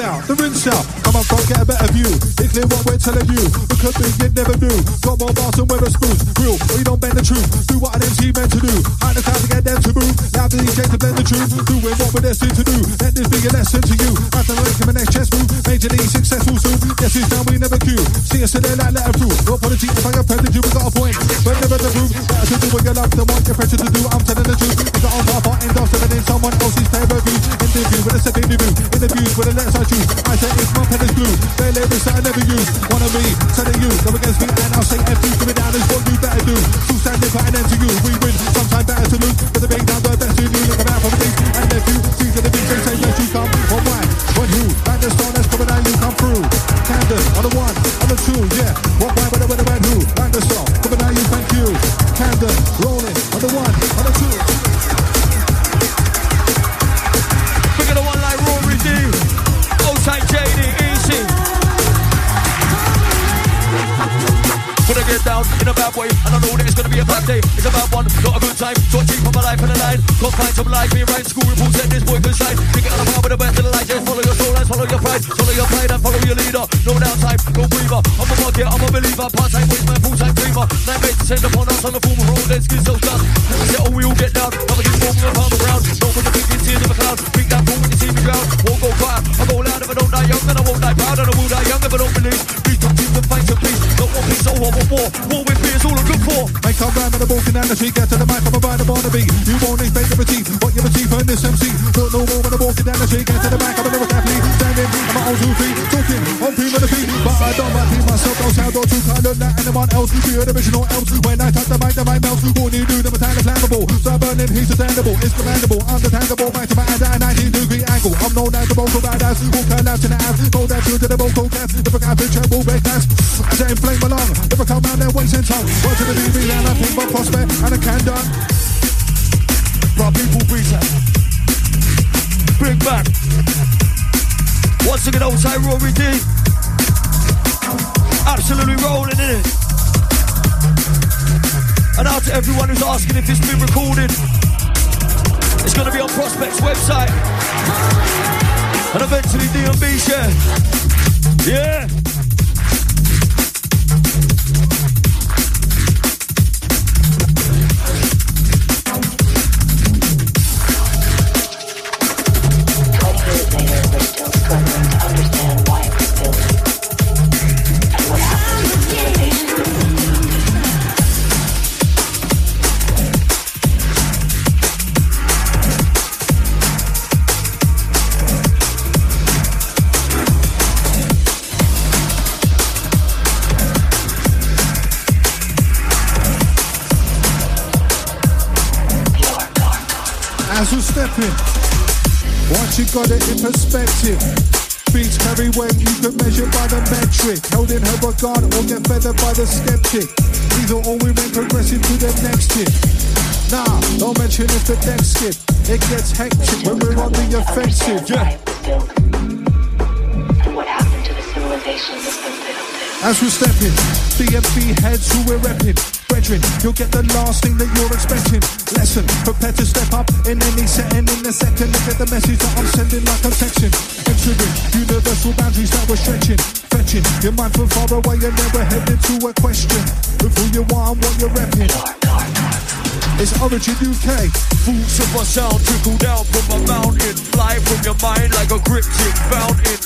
The rinse out. Come up front, get a better view. It's clear what we're telling you. We you never knew. Got more bars than weather spoons. Real, we don't bend the truth. Do what an MC meant to do. Hide the crowd to get them to move. Now the DJ to blend the truth. Doing what we're destined to do. Let this be a lesson to you. After making my next chess move. Majorly successful soon. Guess who's down, we never queue. See us there like letter through. No apology if I offended you, we got a point. But never the proof. Better to do what you love than what you're pressure to do. I'm telling the truth. It's on my part, end off living in someone else's favorite view. Interview with a second interview. Interviews with a letters I choose. I say it's my pen is blue. Their lyrics that I never use. One of me, telling you, go against me, and I'll say F you, give it down is what you better do. Full standing, put an end to you. We win, sometimes better to lose. But the big down, the best you. Look out for the and if you see to the big things, say that you come. Or why? When who? Like the stone that's coming out, you come through. Candon, on the one, on the two, yeah. What why, line. Can't find some life, me right school reports that this boy can shine. Think on the power with the best of the light. Just follow your soul and follow your pride. Follow your pride and follow your leader. No downtime, no breather. I'm a market, I'm a believer. Part-time waste man, full-time dreamer. Night mates descend upon us on the form of road. Let's get so done. I said, oh, we all get down. Never get formed and pound around. Don't put the big in tears of a cloud. Big that fool when you see me ground. Won't go quiet. I go loud if I don't die young, and I won't die proud, and I will die young if I don't believe. Fight to peace. Don't want peace, don't want war. War with me is all I'm good for. Make come round with the walking down the street, get to the mic, I'm a rider on the beat. You won't expect to receive what you receive from this MC. Don't know more when I'm walking down the street, get to the mic, I'm a lyric Standing, I'm on two feet, talking on cream of the feet. But I don't like being myself, don't sound or too kind of like anyone else. Be an original else. When I touch the mic, the mic melts. Do you do? The metal is flammable. So I'm burning, he's sustainable. It's commandable, understandable. Mic to my hand at a 90 degree angle. I'm known as the vocal badass. Can out to the ass, go down to the vocal cast. If I got a tremble, break dance. I say inflame along. If I come round there, waste and tongue. Work to the DB and I think my prospect and I can done. Bro, people that. Bring back. Once again, old time Rory D. Absolutely rolling in it. And out to everyone who's asking if it's been recorded. It's going to be on Prospect's website. And eventually DMB share. Yeah. Step in, once you got it in perspective. Beats carry weight, you can measure by the metric. Held in her regard or get feathered by the skeptic. Either or we went progressing to the next hit. Nah, don't mention if the next skip. It gets hectic when we're on the offensive. Yeah. As we step in, DMV heads who we're repping. You'll get the last thing that you're expecting. Lesson, prepare to step up in any setting in a second. Look at the message that I'm sending like I'm texting. Entering universal boundaries that we're stretching. Fetching your mind from far away and we're heading to a question. Of who you are and what you're repping. It's Origin UK. Roots of my sound trickle down from a mountain. Fly from your mind like a cryptic fountain.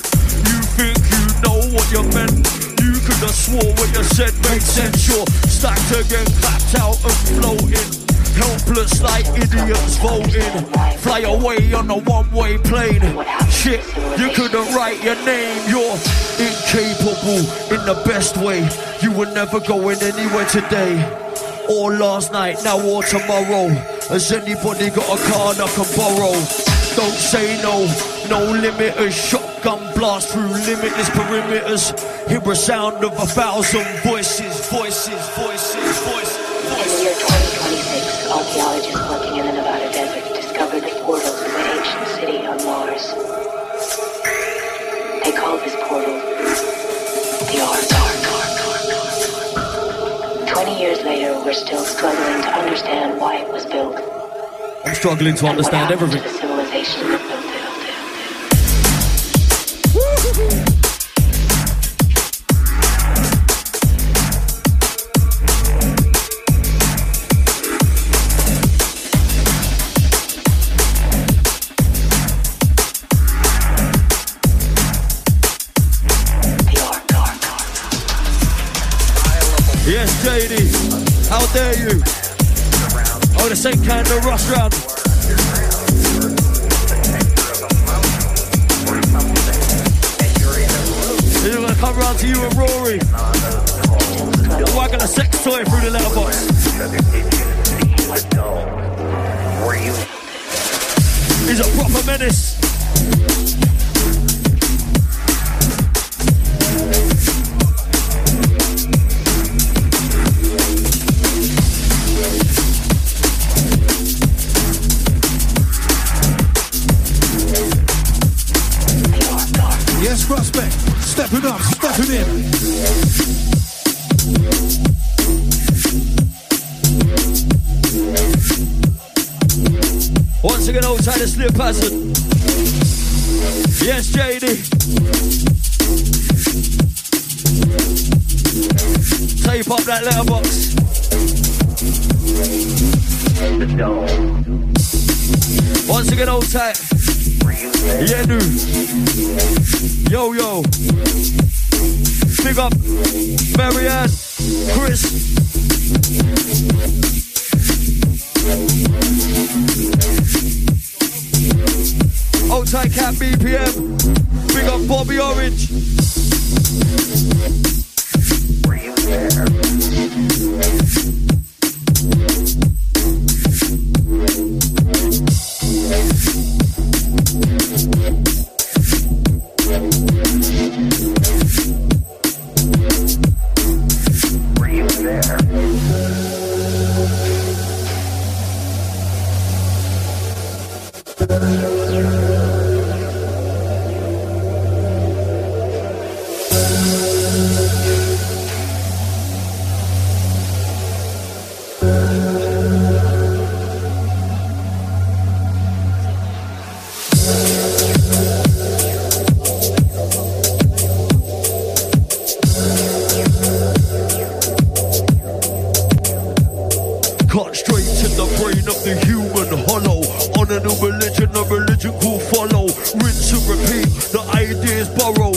You think you know what you're meant? You could have swore what you said made sense. You're stacked again, clapped out and floating. Helpless like idiots voting. Fly away on a one-way plane. Shit, you couldn't write your name. You're incapable in the best way. You were never going anywhere today or last night, now or tomorrow. Has anybody got a car I can borrow? Don't say no, no limit is limiters. Shotgun blast through limitless perimeters. Hear a sound of a thousand voices, voices, voices, voices, In the year 2026, archaeologists working in the Nevada desert discovered the portal to an ancient city on Mars. They call this portal the Ark. 20 years later, we're still struggling to understand why it was built. I'm struggling to understand everything. To dare you? Oh, the same kind of rush round. They're gonna come round to you and Rory. Wagging a sex toy through the letterbox. He's a proper menace. nie Wierzcie borrow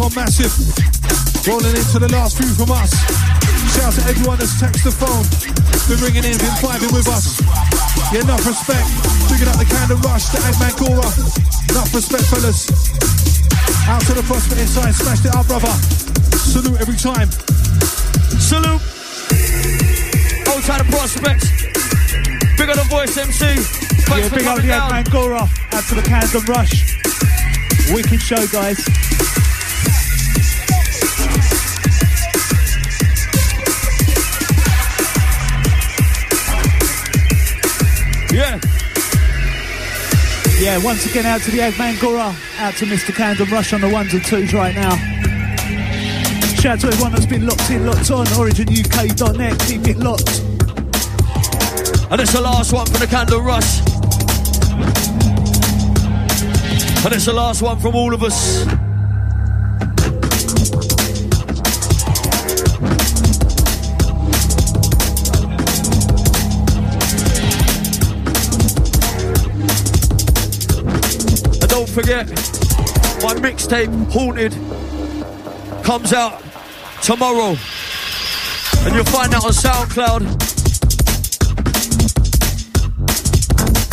on massive. Rolling into the last few from us. Shout out to everyone that's texted the phone. Been ringing in, been vibing with us. Yeah, enough respect. Picking up the Candon Rush, the Agman Gora. Enough respect, fellas. Out to the prospect inside, smashed it up, brother. Salute every time. Salute. Old time prospects. Big on the voice MC. Thanks Yeah, big up the. Agman Gora. Out to the Candon Rush. Wicked show, guys. Yeah, once again out to the Agman Gora, out to Mr. Candon Rush on the ones and twos right now. Shout out to everyone that's been locked in, locked on, originuk.net, keep it locked. And it's the last one from the Candon Rush. And it's the last one from all of us. Don't forget, my mixtape, Haunted, comes out tomorrow. And you'll find that on SoundCloud.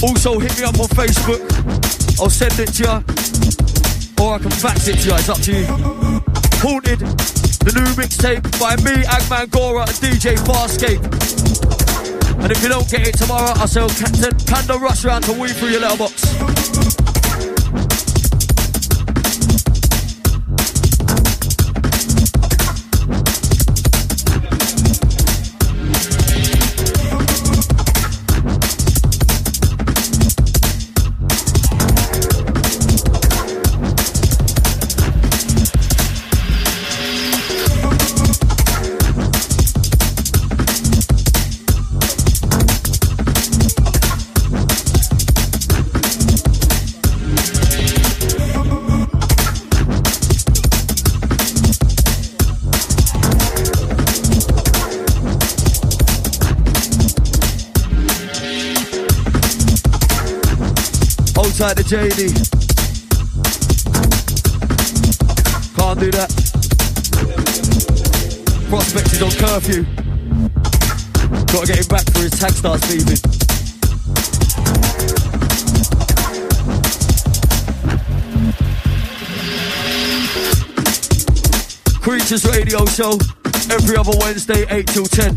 Also, hit me up on Facebook. I'll send it to you. Or I can fax it to you. It's up to you. Haunted, the new mixtape by me, Agman Gora, and DJ Farscape. And if you don't get it tomorrow, I'll sell Captain Panda Rush around to weave through your letterbox. JD. Can't do that. Prospect is on curfew. Gotta get him back for his tag starts leaving. Creatures Radio Show every other Wednesday, 8 till 10.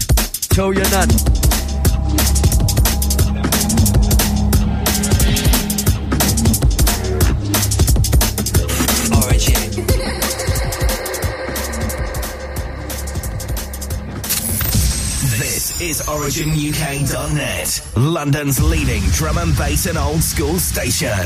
Tell your nan. OriginUK.net, London's leading drum and bass and old school station.